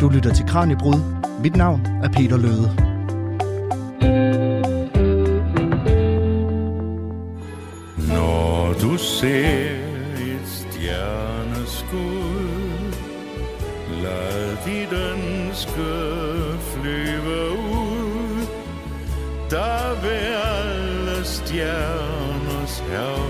Du lytter til Kranjebrud. Mit navn er Peter Løde. Når du ser et stjerneskud, lad dit ønske flyve ud. Der vil alle stjerners herre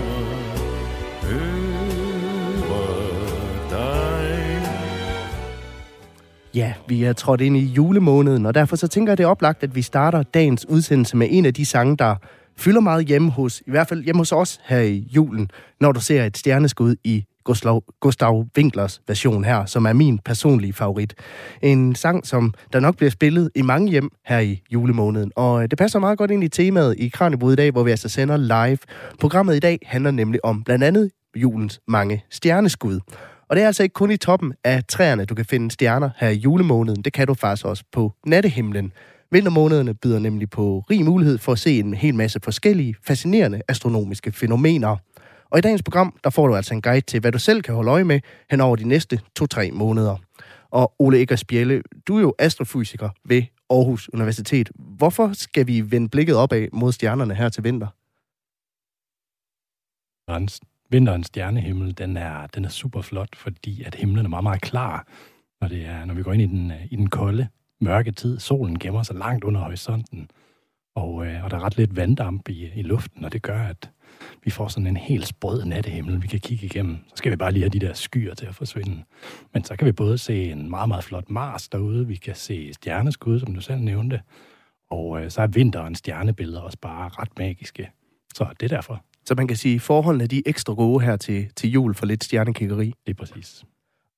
Ja, vi er trådt ind i julemåneden, og derfor så tænker jeg, det er oplagt, at vi starter dagens udsendelse med en af de sange, der fylder meget hjemme hos, i hvert fald hjemme hos os her i julen, når du ser et stjerneskud i Gustav, Gustav Winklers version her, som er min personlige favorit. En sang, som der nok bliver spillet i mange hjem her i julemåneden. Og øh, det passer meget godt ind i temaet i Kranjebrud i dag, hvor vi altså sender live. Programmet i dag handler nemlig om blandt andet julens mange stjerneskud. Og det er altså ikke kun i toppen af træerne, du kan finde stjerner her i julemåneden. Det kan du faktisk også på nattehimlen. Vintermånederne byder nemlig på rig mulighed for at se en hel masse forskellige, fascinerende astronomiske fænomener. Og i dagens program, der får du altså en guide til, hvad du selv kan holde øje med hen over de næste 2-3 måneder. Og Ole Eggers Bjelle, du er jo astrofysiker ved Aarhus Universitet. Hvorfor skal vi vende blikket opad mod stjernerne her til vinter? Rensen vinterens stjernehimmel, den er, den er super flot, fordi at himlen er meget, meget klar, når, det er, når vi går ind i den, øh, i den kolde, mørke tid. Solen gemmer sig langt under horisonten, og, øh, og der er ret lidt vanddamp i, i luften, og det gør, at vi får sådan en helt sprød nattehimmel, vi kan kigge igennem. Så skal vi bare lige have de der skyer til at forsvinde. Men så kan vi både se en meget, meget flot Mars derude, vi kan se stjerneskud, som du selv nævnte, og øh, så er vinterens stjernebilleder også bare ret magiske. Så det er derfor. Så man kan sige, at forholdene de er ekstra gode her til, til jul for lidt stjernekiggeri. Det er præcis.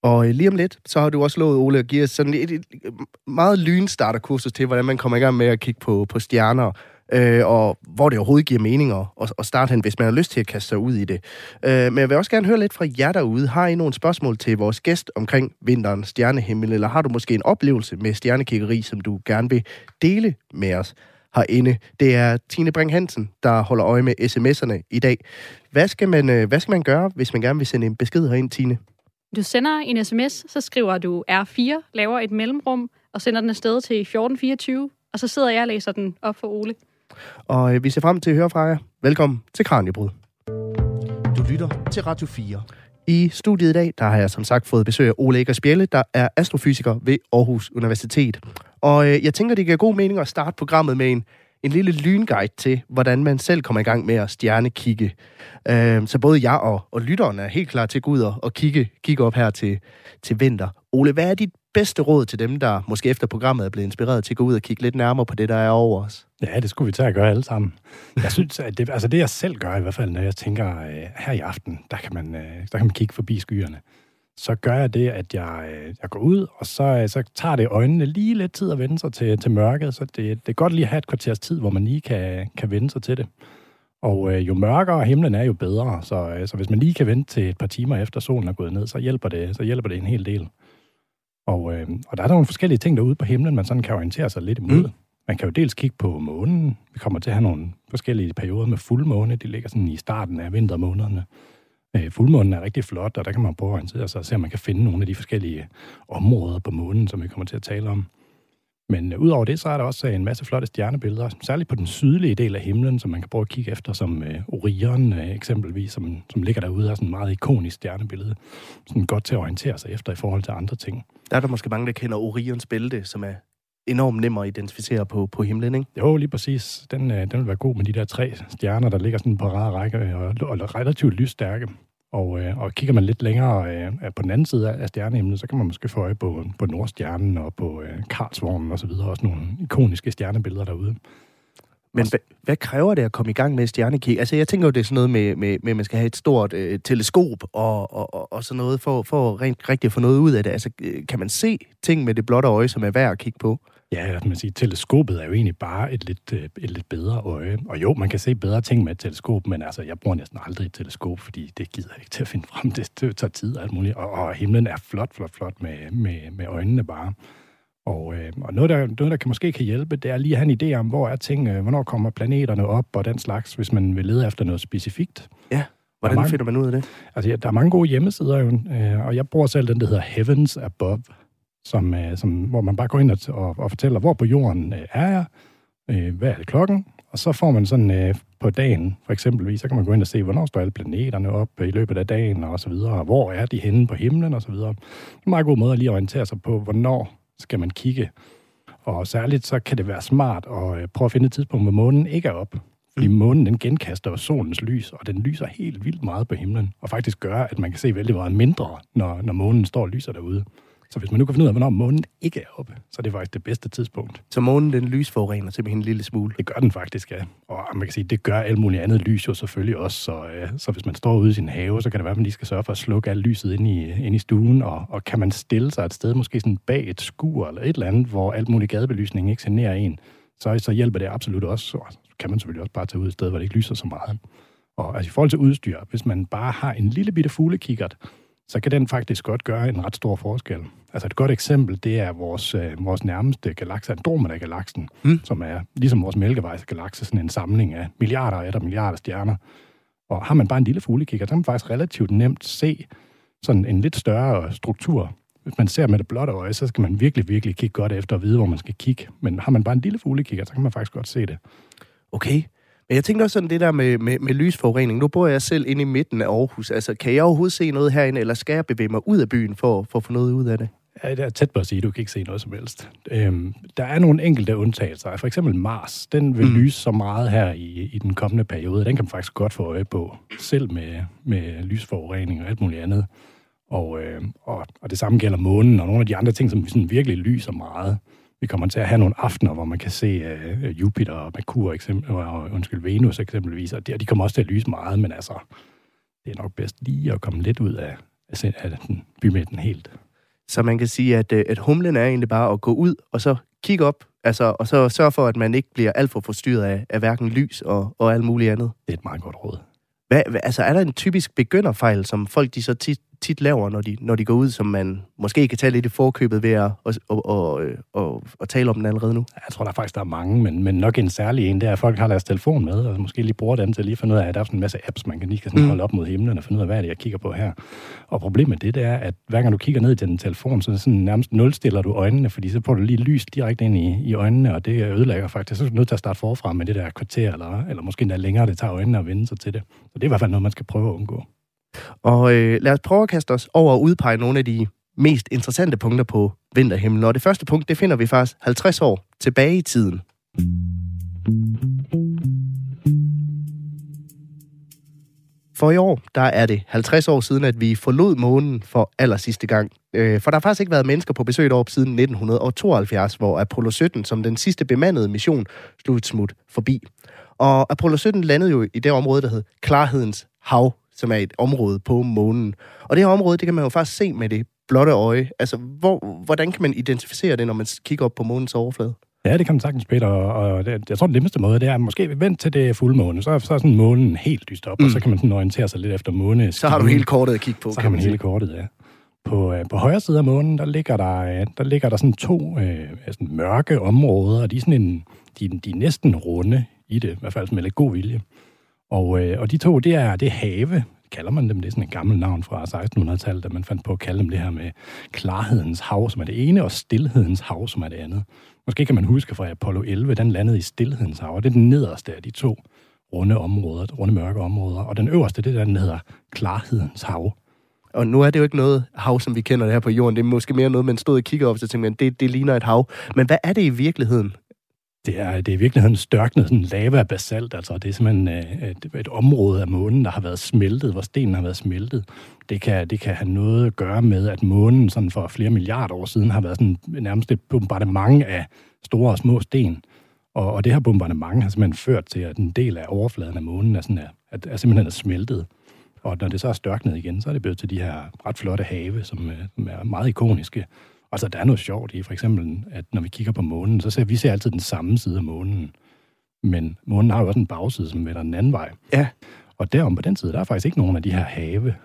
Og øh, lige om lidt, så har du også lovet, Ole, at give os sådan et, et, et meget lynstarterkursus til, hvordan man kommer i gang med at kigge på, på stjerner, øh, og hvor det overhovedet giver mening at, at starte hen, hvis man har lyst til at kaste sig ud i det. Øh, men jeg vil også gerne høre lidt fra jer derude. Har I nogle spørgsmål til vores gæst omkring vinterens stjernehimmel, eller har du måske en oplevelse med stjernekiggeri, som du gerne vil dele med os? Herinde. Det er Tine Brink Hansen, der holder øje med sms'erne i dag. Hvad skal, man, øh, hvad skal man gøre, hvis man gerne vil sende en besked herind, Tine? Du sender en sms, så skriver du R4, laver et mellemrum og sender den afsted til 1424, og så sidder jeg og læser den op for Ole. Og øh, vi ser frem til at høre fra jer. Velkommen til Kranjebrud. Du lytter til Radio 4. I studiet i dag, der har jeg som sagt fået besøg af Ole Eggers Bjelle, der er astrofysiker ved Aarhus Universitet. Og øh, jeg tænker, det giver god mening at starte programmet med en, en lille lynguide til, hvordan man selv kommer i gang med at stjernekigge. Øh, så både jeg og, og lytteren er helt klar til at gå ud og, og kigge, kigge op her til, til vinter. Ole, hvad er dit bedste råd til dem, der måske efter programmet er blevet inspireret til at gå ud og kigge lidt nærmere på det, der er over os? Ja, det skulle vi tage at gøre alle sammen. Jeg synes, at det, altså det jeg selv gør i hvert fald, når jeg tænker, øh, her i aften, der kan, man, øh, der kan man kigge forbi skyerne. Så gør jeg det, at jeg, øh, jeg går ud, og så, øh, så tager det øjnene lige lidt tid at vende sig til, til mørket. Så det, det er godt lige at have et kvarters tid, hvor man lige kan, kan vende sig til det. Og øh, jo mørkere himlen er, jo bedre. Så, øh, så hvis man lige kan vente til et par timer efter solen er gået ned, så hjælper det, så hjælper det en hel del. Og, øh, og der er nogle forskellige ting derude på himlen, man sådan kan orientere sig lidt imod. Mm. Man kan jo dels kigge på månen. Vi kommer til at have nogle forskellige perioder med fuldmåne. De ligger sådan i starten af vintermånederne. Øh, fuldmånen er rigtig flot, og der kan man prøve at orientere sig og se, om man kan finde nogle af de forskellige områder på månen, som vi kommer til at tale om. Men øh, udover det, så er der også øh, en masse flotte stjernebilleder, særligt på den sydlige del af himlen, som man kan prøve at kigge efter, som øh, Orion øh, eksempelvis, som, som ligger derude, er sådan en meget ikonisk stjernebillede. Sådan godt til at orientere sig efter i forhold til andre ting. Der er der måske mange, der kender Orions bælte, som er enormt nem at identificere på, på himlen, ikke? Jo, lige præcis. Den, øh, den vil være god med de der tre stjerner, der ligger sådan på rare række og, og relativt lysstærke. Og, øh, og kigger man lidt længere øh, på den anden side af stjernehimlen, så kan man måske få øje på, på Nordstjernen og på øh, Karlsvognen og så videre. Også nogle ikoniske stjernebilleder derude. Men hvad, hvad kræver det at komme i gang med stjernekig? Altså, jeg tænker jo, det er sådan noget med, med, med at man skal have et stort øh, teleskop og, og, og, og sådan noget, for, for rent rigtigt at få noget ud af det. Altså, øh, kan man se ting med det blotte øje, som er værd at kigge på? Ja, man sige, teleskopet er jo egentlig bare et lidt, øh, et lidt bedre øje. Og jo, man kan se bedre ting med et teleskop, men altså, jeg bruger næsten aldrig et teleskop, fordi det gider jeg ikke til at finde frem. Det, det tager tid og alt muligt. Og, og himlen er flot, flot, flot med, med, med øjnene bare. Og, øh, og noget, der, noget, der kan måske kan hjælpe, det er lige at have en idé om, hvor er ting, øh, hvornår kommer planeterne op og den slags, hvis man vil lede efter noget specifikt. Ja, hvordan mange, finder man ud af det? Altså, ja, der er mange gode hjemmesider, jo, øh, og jeg bruger selv den, der hedder Heavens Above. Som, øh, som, hvor man bare går ind og, og, og fortæller, hvor på jorden øh, er jeg, øh, hvad er det klokken, og så får man sådan øh, på dagen, for eksempelvis, så kan man gå ind og se, hvornår står alle planeterne op i løbet af dagen, og så videre, og hvor er de henne på himlen, og så videre. Det er en meget god måde at lige orientere sig på, hvornår skal man kigge. Og særligt så kan det være smart at øh, prøve at finde et tidspunkt, hvor månen ikke er op. Fordi månen den genkaster solens lys, og den lyser helt vildt meget på himlen, og faktisk gør, at man kan se vældig meget mindre, når, når månen står og lyser derude. Så hvis man nu kan finde ud af, hvornår månen ikke er oppe, så er det faktisk det bedste tidspunkt. Så månen, den lysforurener simpelthen en lille smule. Det gør den faktisk, ja. Og man kan sige, det gør alt muligt andet lys jo selvfølgelig også. Så, øh, så hvis man står ude i sin have, så kan det være, at man lige skal sørge for at slukke alt lyset ind i, ind i stuen. Og, og kan man stille sig et sted, måske sådan bag et skur eller et eller andet, hvor alt muligt gadebelysning ikke generer en, så, så hjælper det absolut også. Og så kan man selvfølgelig også bare tage ud et sted, hvor det ikke lyser så meget. Og altså, i forhold til udstyr, hvis man bare har en lille bitte fuglekikkert, så kan den faktisk godt gøre en ret stor forskel. Altså et godt eksempel, det er vores, øh, vores nærmeste galakse, Andromeda-galaksen, mm. som er ligesom vores Mælkevejs-galakse, sådan en samling af milliarder og etter milliarder stjerner. Og har man bare en lille fuglekikker, så kan man faktisk relativt nemt se sådan en lidt større struktur. Hvis man ser med det blotte øje, så skal man virkelig, virkelig kigge godt efter og vide, hvor man skal kigge. Men har man bare en lille fuglekikker, så kan man faktisk godt se det. Okay. Men jeg tænkte også sådan det der med, med, med lysforurening. Nu bor jeg selv inde i midten af Aarhus. Altså, kan jeg overhovedet se noget herinde, eller skal jeg bevæge mig ud af byen for, for at få noget ud af det? Ja, det er tæt på at sige, du kan ikke se noget som helst. Øhm, der er nogle enkelte undtagelser. For eksempel Mars, den vil mm. lyse så meget her i, i den kommende periode. Den kan man faktisk godt få øje på, selv med, med lysforurening og alt muligt andet. Og, øh, og, og det samme gælder månen og nogle af de andre ting, som sådan virkelig lyser meget. Vi kommer til at have nogle aftener, hvor man kan se uh, Jupiter og Merkur, eksempel, og undskyld, Venus eksempelvis, og de, og de kommer også til at lyse meget, men altså, det er nok bedst lige at komme lidt ud af, af, af den bymidten helt. Så man kan sige, at, øh, at humlen er egentlig bare at gå ud og så kigge op, altså, og så sørge for, at man ikke bliver alt for forstyrret af, af hverken lys og, og alt muligt andet. Det er et meget godt råd. Hvad, altså, er der en typisk begynderfejl, som folk de så tit, tit laver, når de, når de går ud, som man måske kan tage lidt i forkøbet ved at og, og, og, og, tale om den allerede nu? Jeg tror der faktisk, der er mange, men, men nok en særlig en, det er, at folk har deres telefon med, og måske lige bruger den til at lige finde ud af, at der er sådan en masse apps, man kan lige kan sådan holde op mod himlen og finde ud af, hvad er det, jeg kigger på her. Og problemet med det, det er, at hver gang du kigger ned i den telefon, så sådan nærmest nulstiller du øjnene, fordi så får du lige lys direkte ind i, i øjnene, og det ødelægger faktisk. Så er du nødt til at starte forfra med det der kvarter, eller, eller måske endda længere, det tager øjnene at vende sig til det. Så det er i hvert fald noget, man skal prøve at undgå. Og øh, lad os prøve at kaste os over og udpege nogle af de mest interessante punkter på vinterhimlen. Og det første punkt, det finder vi faktisk 50 år tilbage i tiden. For i år, der er det 50 år siden, at vi forlod månen for aller sidste gang. Øh, for der har faktisk ikke været mennesker på besøg deroppe siden 1972, hvor Apollo 17 som den sidste bemandede mission slog et smut forbi. Og Apollo 17 landede jo i det område, der hed Klarhedens Hav, som er et område på månen. Og det her område, det kan man jo faktisk se med det blotte øje. Altså, hvor, hvordan kan man identificere det, når man kigger op på månens overflade? Ja, det kan man sagtens, Peter, og det, jeg tror, den nemmeste måde, det er måske vent til det fuldmåne, så, så er sådan månen helt dyst op, mm. og så kan man sådan orientere sig lidt efter måne. Så har du hele kortet at kigge på, Så kan har man hele kortet, ja. På, øh, på højre side af månen, der ligger der, der, ligger der sådan to øh, sådan mørke områder, og de er, sådan en, de, de er næsten runde i det, i hvert fald med lidt god vilje. Og, øh, og de to, det er, det er have, kalder man dem. Det er sådan et gammelt navn fra 1600-tallet, da man fandt på at kalde dem det her med klarhedens hav, som er det ene, og stillhedens hav, som er det andet. Måske kan man huske fra Apollo 11, den landede i stillhedens hav, og det er den nederste af de to runde områder, runde mørke områder. Og den øverste, det er den hedder klarhedens hav. Og nu er det jo ikke noget hav, som vi kender det her på jorden. Det er måske mere noget, man stod og kiggede op, så tænkte man, det, det ligner et hav. Men hvad er det i virkeligheden? Det er, det er i virkeligheden størknet sådan lava-basalt, altså det er simpelthen øh, et, et område af månen, der har været smeltet, hvor stenen har været smeltet. Det kan, det kan have noget at gøre med, at månen sådan for flere milliarder år siden har været sådan nærmest et bombardement af store og små sten. Og, og det her bombardement har simpelthen ført til, at en del af overfladen af månen er, sådan, er, er, er simpelthen er smeltet. Og når det så er størknet igen, så er det blevet til de her ret flotte have, som, øh, som er meget ikoniske. Altså, der er noget sjovt i, for eksempel, at når vi kigger på månen, så ser vi ser altid den samme side af månen. Men månen har jo også en bagside, som vender den anden vej. Ja. Og derom på den side, der er faktisk ikke nogen af de her have.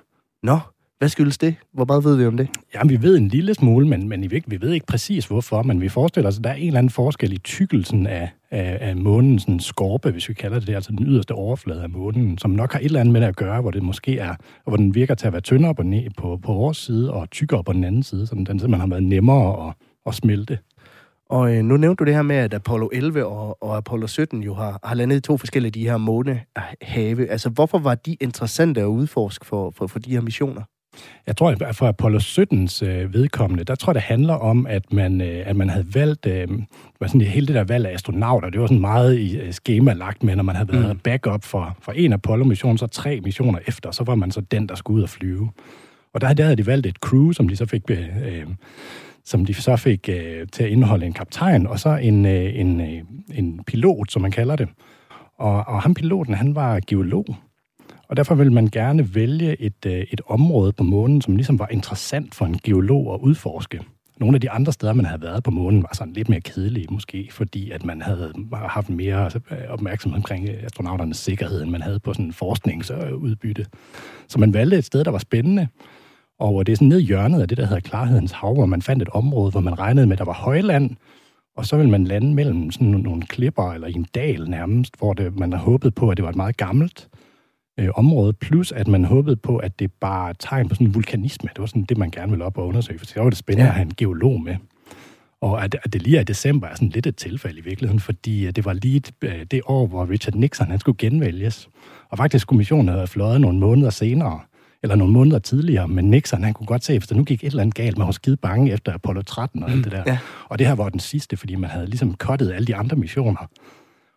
Nå, Hvad skyldes det? Hvor meget ved vi om det? Jamen, vi ved en lille smule, men, men vi, vi ved ikke præcis hvorfor, men vi forestiller os, at der er en eller anden forskel i tykkelsen af, af, af månens skorpe, hvis vi kalder det det, altså den yderste overflade af månen, som nok har et eller andet med det at gøre, hvor det måske er, hvor den virker til at være tyndere på, på, på vores side og tykkere på den anden side, så den simpelthen har været nemmere at, at smelte. Og øh, nu nævnte du det her med, at Apollo 11 og, og Apollo 17 jo har, har landet i to forskellige de her månehave. Altså, hvorfor var de interessante at udforske for, for, for de her missioner? Jeg tror, at for Apollo 17's øh, vedkommende, der tror jeg, det handler om, at man, øh, at man havde valgt, øh, sådan, hele det der valg af astronauter, det var sådan meget i øh, schema lagt med, når man havde været mm. backup for, for en Apollo-mission, så tre missioner efter, så var man så den, der skulle ud og flyve. Og der, der havde de valgt et crew, som de så fik, øh, som de så fik øh, til at indeholde en kaptajn, og så en, øh, en, øh, en pilot, som man kalder det. Og, og ham piloten, han var geolog. Og derfor ville man gerne vælge et, øh, et område på månen, som ligesom var interessant for en geolog at udforske. Nogle af de andre steder, man havde været på månen, var sådan lidt mere kedelige måske, fordi at man havde haft mere altså, øh, opmærksomhed omkring øh, astronauternes sikkerhed, end man havde på sådan forskningsudbytte. Så man valgte et sted, der var spændende, og det er sådan ned i hjørnet af det, der hedder Klarhedens Hav, hvor man fandt et område, hvor man regnede med, at der var højland, og så vil man lande mellem sådan nogle klipper, eller i en dal nærmest, hvor det, man har håbet på, at det var et meget gammelt øh, område, plus at man håbede på, at det bare tegn på sådan en vulkanisme. Det var sådan det, man gerne ville op og undersøge, for så var det spændende ja. at have en geolog med. Og at, at det lige er i december er sådan lidt et tilfælde i virkeligheden, fordi det var lige øh, det år, hvor Richard Nixon han skulle genvælges. Og faktisk skulle missionen have fløjet nogle måneder senere, eller nogle måneder tidligere, men Nixon, han kunne godt se, der nu gik et eller andet galt, man var skide bange efter Apollo 13 og alt mm, det der. Ja. Og det her var den sidste, fordi man havde ligesom kottet alle de andre missioner.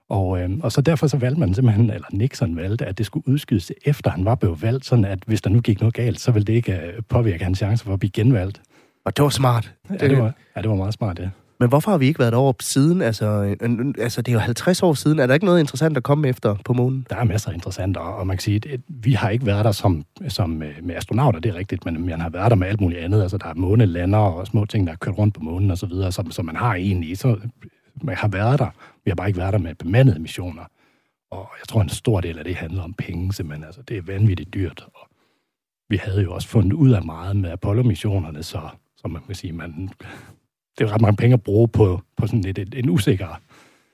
Og, øh, og så derfor så valgte man simpelthen, eller Nixon valgte, at det skulle udskydes efter han var blevet valgt, sådan at hvis der nu gik noget galt, så ville det ikke øh, påvirke hans chance for at blive genvalgt. Og det var smart. Ja, det var, ja, det var meget smart, ja. Men hvorfor har vi ikke været derovre siden? Altså, altså, det er jo 50 år siden. Er der ikke noget interessant at komme efter på månen? Der er masser af interessant, og man kan sige, at vi har ikke været der som, som med astronauter, det er rigtigt, men man har været der med alt muligt andet. Altså, der er månelander og små ting, der er kørt rundt på månen og så videre, som, som man har egentlig. Så man har været der. Vi har bare ikke været der med bemandede missioner. Og jeg tror, en stor del af det handler om penge, simpelthen. Altså, det er vanvittigt dyrt. Og vi havde jo også fundet ud af meget med Apollo-missionerne, så, så man kan sige, man, det er ret mange penge at bruge på, på sådan et, et, en usikker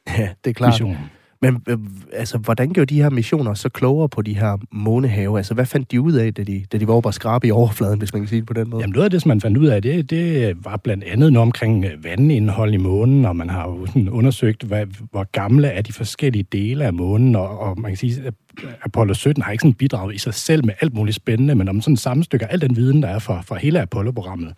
ja, det er klart. mission. Men øh, altså, hvordan gjorde de her missioner så klogere på de her månehave? Altså, hvad fandt de ud af, da de, da de var oppe og skrabe i overfladen, hvis man kan sige det på den måde? Jamen, noget af det, som man fandt ud af, det, det var blandt andet noget omkring øh, vandindhold i månen, og man har jo sådan undersøgt, hvad, hvor gamle er de forskellige dele af månen, og, og man kan sige, at Apollo 17 har ikke sådan bidraget i sig selv med alt muligt spændende, men om sådan sammenstykker al den viden, der er fra, fra hele Apollo-programmet,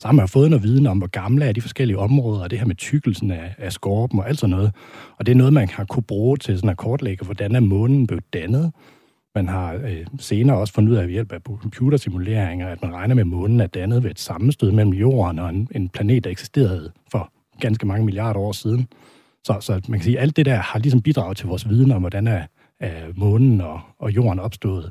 så har man fået noget viden om, hvor gamle er de forskellige områder, og det her med tykkelsen af, af skorpen og alt sådan noget. Og det er noget, man har kunne bruge til sådan at kortlægge, hvordan er månen blevet dannet. Man har øh, senere også fundet ud af ved hjælp af computersimuleringer, at man regner med, at månen er dannet ved et sammenstød mellem jorden og en, en planet, der eksisterede for ganske mange milliarder år siden. Så, så man kan sige, at alt det der har ligesom bidraget til vores viden om, hvordan er, er månen og, og jorden opstået.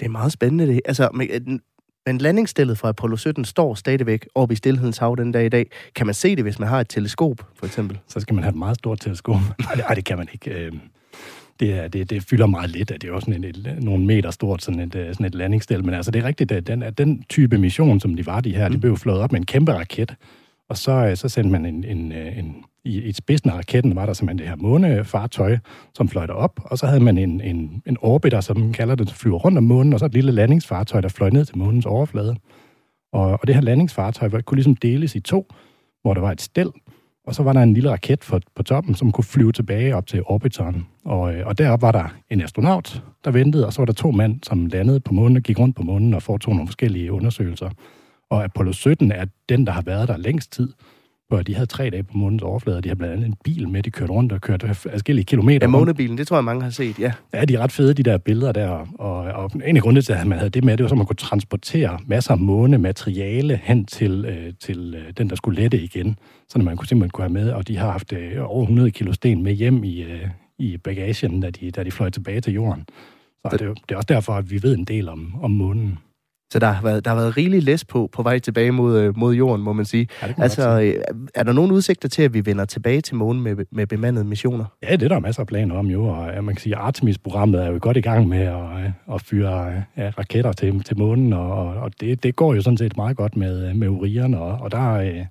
Det er meget spændende det. Altså, øh, men landingsstillet fra Apollo 17 står stadigvæk oppe i Stilhedens Hav den dag i dag. Kan man se det, hvis man har et teleskop, for eksempel? Så skal man have et meget stort teleskop. Nej, det, kan man ikke. Øhm, det, er, det, det fylder meget lidt, at det er også sådan et, nogle meter stort, sådan et, øh, sådan et landingsstil. Men altså, det er rigtigt, at den, at den type mission, som de var de her, mm. de blev flået op med en kæmpe raket. Og så, øh, så sendte man en, en, øh, en i, i spidsen af raketten var der simpelthen det her månefartøj, som fløj op, og så havde man en, en, en orbiter, som man kalder det, der flyver rundt om månen, og så et lille landingsfartøj, der fløj ned til månens overflade. Og, og det her landingsfartøj kunne ligesom deles i to, hvor der var et stel, og så var der en lille raket for, på toppen, som kunne flyve tilbage op til orbiteren. Og, øh, og deroppe var der en astronaut, der ventede, og så var der to mænd, som landede på månen og gik rundt på månen og foretog nogle forskellige undersøgelser. Og Apollo 17 er den, der har været der længst tid hvor de havde tre dage på månens overflade, og de har blandt andet en bil med, de kørte rundt og kørte forskellige kilometer. Ja, månebilen, det tror jeg, mange har set, ja. Ja, de er ret fede, de der billeder der, og, og en af grundene til, at man havde det med, det var, så man kunne transportere masser af månemateriale hen til, øh, til øh, den, der skulle lette igen, så man kunne simpelthen kunne have med, og de har haft øh, over 100 kilo sten med hjem i, øh, i bagagen, da de, da de fløj tilbage til jorden. Så det, det er også derfor, at vi ved en del om, om månen. Så der har været, der har været rigelig læs på, på vej tilbage mod, øh, mod jorden, må man sige. Ja, Altså, øh, er der nogen udsigter til, at vi vender tilbage til månen med, med bemandede missioner? Ja, det er der masser af planer om jo, og ja, man kan sige, Artemis-programmet er jo godt i gang med at, øh, at fyre ja, raketter til, til månen, og, og- det, det går jo sådan set meget godt med, med Orion, og, og der,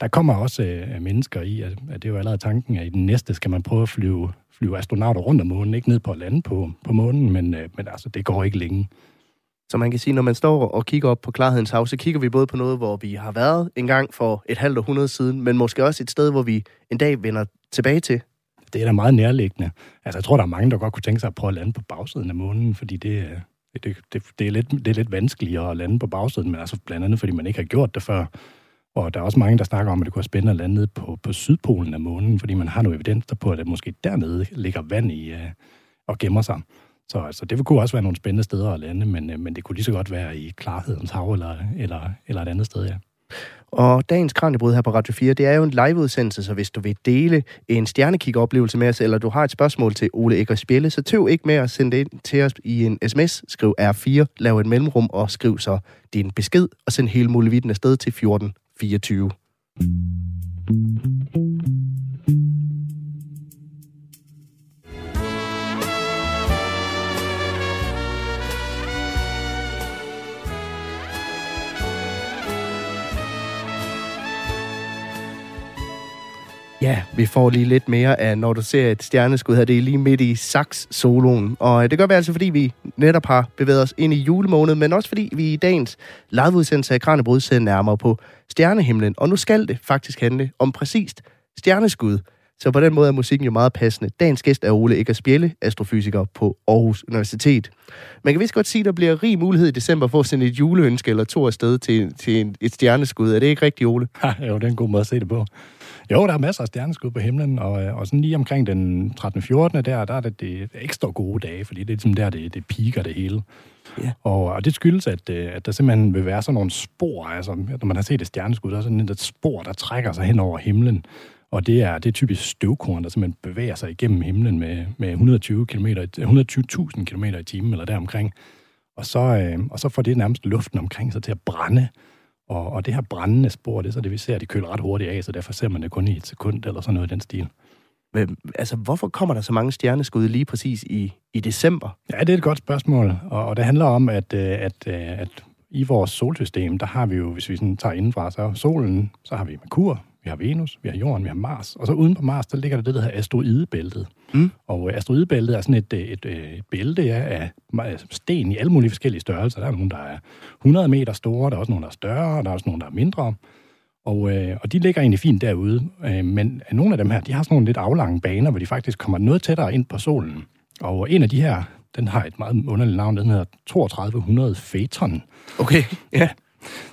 der kommer også mennesker i, at, at det er jo allerede tanken, at i den næste skal man prøve at flyve, flyve astronauter rundt om månen, ikke ned på at lande på, på månen, men, men altså, det går ikke længe. Så man kan sige, når man står og kigger op på Klarhedens Hav, så kigger vi både på noget, hvor vi har været en gang for et halvt århundrede siden, men måske også et sted, hvor vi en dag vender tilbage til. Det er da meget nærliggende. Altså, jeg tror, der er mange, der godt kunne tænke sig at prøve at lande på bagsiden af månen, fordi det, øh, det, det, det, er, lidt, det er lidt vanskeligere at lande på bagsiden, men altså blandt andet, fordi man ikke har gjort det før. Og der er også mange, der snakker om, at det kunne være spændende at lande på, på sydpolen af månen, fordi man har noget evidens der på, at der måske dernede ligger vand i øh, og gemmer sig. Så altså, det kunne også være nogle spændende steder at lande, men, øh, men det kunne lige så godt være i klarhedens hav eller, eller, eller et andet sted, ja. Og dagens Kranjebrud her på Radio 4, det er jo en liveudsendelse, så hvis du vil dele en stjernekikoplevelse med os, eller du har et spørgsmål til Ole Eggers Spjælle, så tøv ikke med at sende det ind til os i en sms. Skriv R4, lav et mellemrum og skriv så din besked, og send hele muligheden afsted til 1424. Ja, vi får lige lidt mere af, når du ser et stjerneskud her. Det er lige midt i sax-soloen. Og øh, det gør vi altså, fordi vi netop har bevæget os ind i julemåneden, men også fordi vi i dagens liveudsendelse af Kranjebrud ser nærmere på stjernehimlen. Og nu skal det faktisk handle om præcist stjerneskud. Så på den måde er musikken jo meget passende. Dagens gæst er Ole Eggers Bjelle, astrofysiker på Aarhus Universitet. Man kan vist godt sige, at der bliver rig mulighed i december for at sende et juleønske eller to afsted til, til et stjerneskud. Er det ikke rigtigt, Ole? Ja, jo, det er en god måde at se det på. Jo, der er masser af stjerneskud på himlen, og, øh, og sådan lige omkring den 13. 14. der, der er det, det ekstra gode dage, fordi det er ligesom der, det, det piker det hele. Ja. Og, og det skyldes, at, øh, at der simpelthen vil være sådan nogle spor, altså når man har set et stjerneskud, der er sådan et spor, der trækker sig hen over himlen. Og det er, det er typisk støvkorn, der simpelthen bevæger sig igennem himlen med, med 120 km, 120.000 km i timen eller deromkring. Og så, øh, og så får det nærmest luften omkring sig til at brænde. Og, og det her brændende spor, det er så det, vi ser, de køler ret hurtigt af, så derfor ser man det kun i et sekund eller sådan noget i den stil. Men, altså, hvorfor kommer der så mange stjerneskud lige præcis i, i december? Ja, det er et godt spørgsmål, og, og det handler om, at, øh, at, øh, at i vores solsystem, der har vi jo, hvis vi sådan tager indenfra, så solen, så har vi Merkur, vi har Venus, vi har Jorden, vi har Mars, og så uden på Mars, der ligger der det, der hedder asteroidebæltet. Mm. Og øh, asteroidebæltet er sådan et, øh, et, et, et bælte ja, af sten i alle mulige forskellige størrelser. Der er nogle, der er 100 meter store, der er også nogle, der er større, og der er også nogle, der er mindre. Og, øh, og de ligger egentlig fint derude, øh, men nogle af dem her, de har sådan nogle lidt aflange baner, hvor de faktisk kommer noget tættere ind på solen. Og en af de her, den har et meget underligt navn, den hedder 3200 Phaeton. Okay, ja.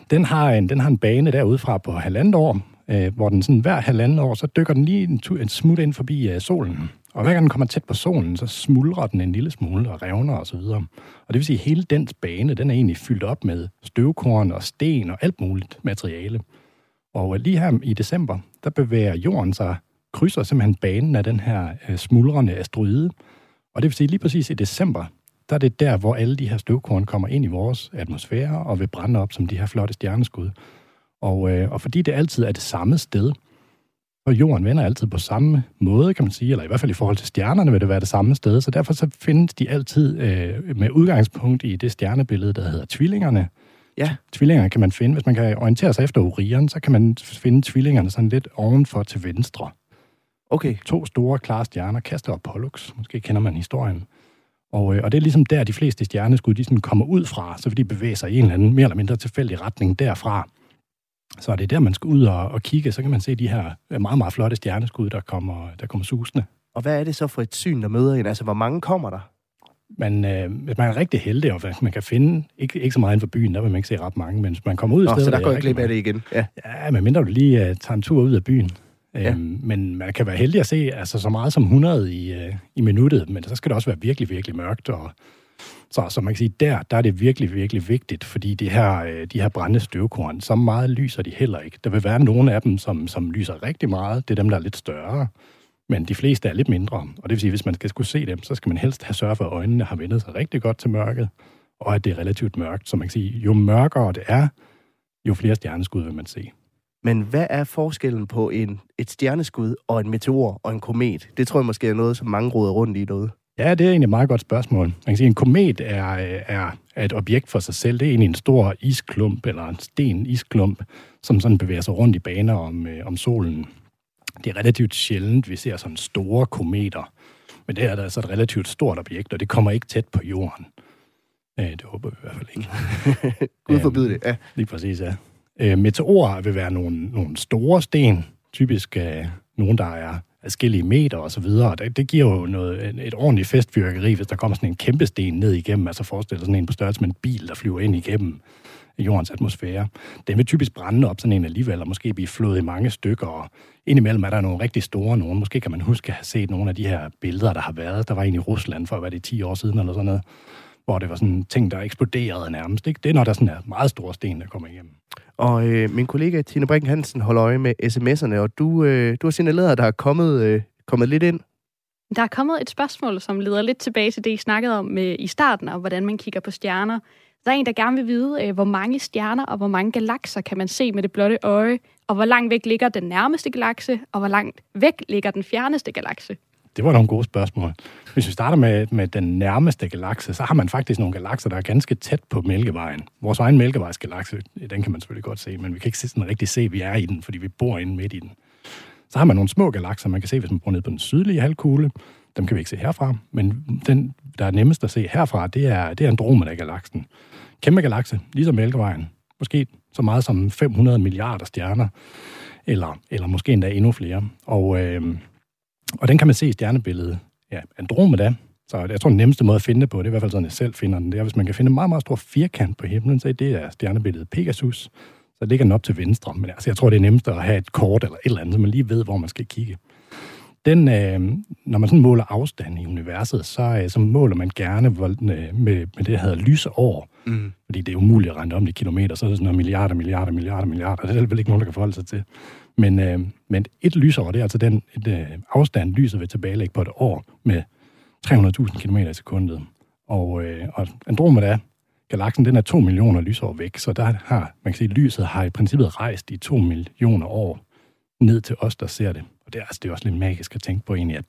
Den har en, den har en bane derude fra på halvandet år, øh, hvor den sådan hver halvandet år, så dykker den lige en, en smut ind forbi øh, solen. Og hver gang den kommer tæt på solen, så smuldrer den en lille smule og revner og så videre. Og det vil sige, at hele dens bane, den er egentlig fyldt op med støvkorn og sten og alt muligt materiale. Og lige her i december, der bevæger jorden sig, krydser simpelthen banen af den her øh, smuldrende asteroide. Og det vil sige, lige præcis i december, der er det der, hvor alle de her støvkorn kommer ind i vores atmosfære og vil brænde op som de her flotte stjerneskud. Og, øh, og fordi det altid er det samme sted, og jorden vender altid på samme måde, kan man sige, eller i hvert fald i forhold til stjernerne vil det være det samme sted, så derfor så findes de altid øh, med udgangspunkt i det stjernebillede, der hedder tvillingerne. Ja. Tvillingerne kan man finde, hvis man kan orientere sig efter Orion, så kan man finde tvillingerne sådan lidt ovenfor til venstre. Okay. To store, klare stjerner, Castor og Pollux, måske kender man historien. Og, øh, og det er ligesom der, de fleste stjerneskud, de sådan kommer ud fra, så vil de bevæge sig i en eller anden mere eller mindre tilfældig retning derfra. Så er det der, man skal ud og, og kigge, så kan man se de her øh, meget, meget flotte stjerneskud, der kommer, der kommer susende. Og hvad er det så for et syn, der møder en? Altså, hvor mange kommer der? Men øh, hvis man er rigtig heldig, og hvis man kan finde, ikke, ikke så meget inden for byen, der vil man ikke se ret mange, men hvis man kommer ud i stedet... så der går er jeg glip af det igen. Ja. Ja, men mindre du lige uh, tager en tur ud af byen. Ja. Øhm, men man kan være heldig at se altså, så meget som 100 i, uh, i minuttet, men så skal det også være virkelig, virkelig mørkt. Og, så, så man kan sige, der, der er det virkelig, virkelig vigtigt, fordi de her, øh, de her brændende støvkorn, så meget lyser de heller ikke. Der vil være nogle af dem, som, som lyser rigtig meget. Det er dem, der er lidt større. Men de fleste er lidt mindre. Og det vil sige, hvis man skal skulle se dem, så skal man helst have sørget for, at øjnene har vendt sig rigtig godt til mørket. og at det er relativt mørkt. Så man kan sige, jo mørkere det er, jo flere stjerneskud vil man se. Men hvad er forskellen på en, et stjerneskud og en meteor og en komet? Det tror jeg måske er noget, som mange råder rundt i derude. Ja, det er egentlig et meget godt spørgsmål. Man kan sige, at en komet er, er, er et objekt for sig selv. Det er egentlig en stor isklump, eller en sten isklump, som sådan bevæger sig rundt i baner om, øh, om solen. Det er relativt sjældent, vi ser sådan store kometer. Men det er altså et relativt stort objekt, og det kommer ikke tæt på jorden. Øh, det håber vi i hvert fald ikke. Gud forbyde det, ja. Lige præcis, ja. Øh, meteorer vil være nogle, nogle store sten, typisk øh, nogle, der er forskellige meter og så videre. Det, det giver jo noget, et, et ordentligt festfyrkeri, hvis der kommer sådan en kæmpe sten ned igennem, altså forestil dig sådan en på størrelse med en bil, der flyver ind igennem jordens atmosfære. Den vil typisk brænde op sådan en alligevel, og måske blive flået i mange stykker, og indimellem er der nogle rigtig store nogen. Måske kan man huske at have set nogle af de her billeder, der har været. Der var en i Rusland for, hvad det 10 år siden eller sådan noget, hvor det var sådan ting, der eksploderede nærmest. Ikke? Det er, når der sådan er meget store sten, der kommer igennem. Og øh, min kollega Tine Brink Hansen holder øje med sms'erne, og du, øh, du har signaleret, at der er kommet, øh, kommet lidt ind. Der er kommet et spørgsmål, som leder lidt tilbage til det, I snakkede om øh, i starten, om hvordan man kigger på stjerner. Der er en, der gerne vil vide, øh, hvor mange stjerner og hvor mange galakser kan man se med det blotte øje, og hvor langt væk ligger den nærmeste galakse, og hvor langt væk ligger den fjerneste galakse. Det var nogle gode spørgsmål. Hvis vi starter med, med den nærmeste galakse, så har man faktisk nogle galakser, der er ganske tæt på Mælkevejen. Vores egen Mælkevejsgalakse, den kan man selvfølgelig godt se, men vi kan ikke sådan rigtig se, at vi er i den, fordi vi bor inde midt i den. Så har man nogle små galakser, man kan se, hvis man bor ned på den sydlige halvkugle. Dem kan vi ikke se herfra, men den, der er nemmest at se herfra, det er, det er Andromeda-galaksen. Kæmpe galakse, ligesom Mælkevejen. Måske så meget som 500 milliarder stjerner, eller, eller måske endda endnu flere. Og, øh, og den kan man se i stjernebilledet. Ja, Andromeda, så jeg tror, den nemmeste måde at finde det på, det er i hvert fald sådan, jeg selv finder den, det er, hvis man kan finde en meget, meget stor firkant på himlen, så det er stjernebilledet Pegasus, så ligger den op til venstre. Men altså, jeg tror, det er nemmest at have et kort eller et eller andet, så man lige ved, hvor man skal kigge. Den, øh, når man sådan måler afstand i universet, så, øh, så måler man gerne hvor, øh, med, med det, der hedder lysår. Mm. Fordi det er umuligt at regne om i kilometer, så er det sådan noget milliarder, milliarder, milliarder, milliarder. Det er vel ikke nogen, der kan forholde sig til. Men, øh, men et lysår, det er altså den et, øh, afstand, lyset vil tilbagelægge på et år med 300.000 km i sekundet. Og, øh, og Andromeda, galaksen, den er 2 millioner lysår væk, så der har, man kan sige, lyset har i princippet rejst i 2 millioner år ned til os, der ser det. Og det er, altså, det er også lidt magisk at tænke på egentlig, at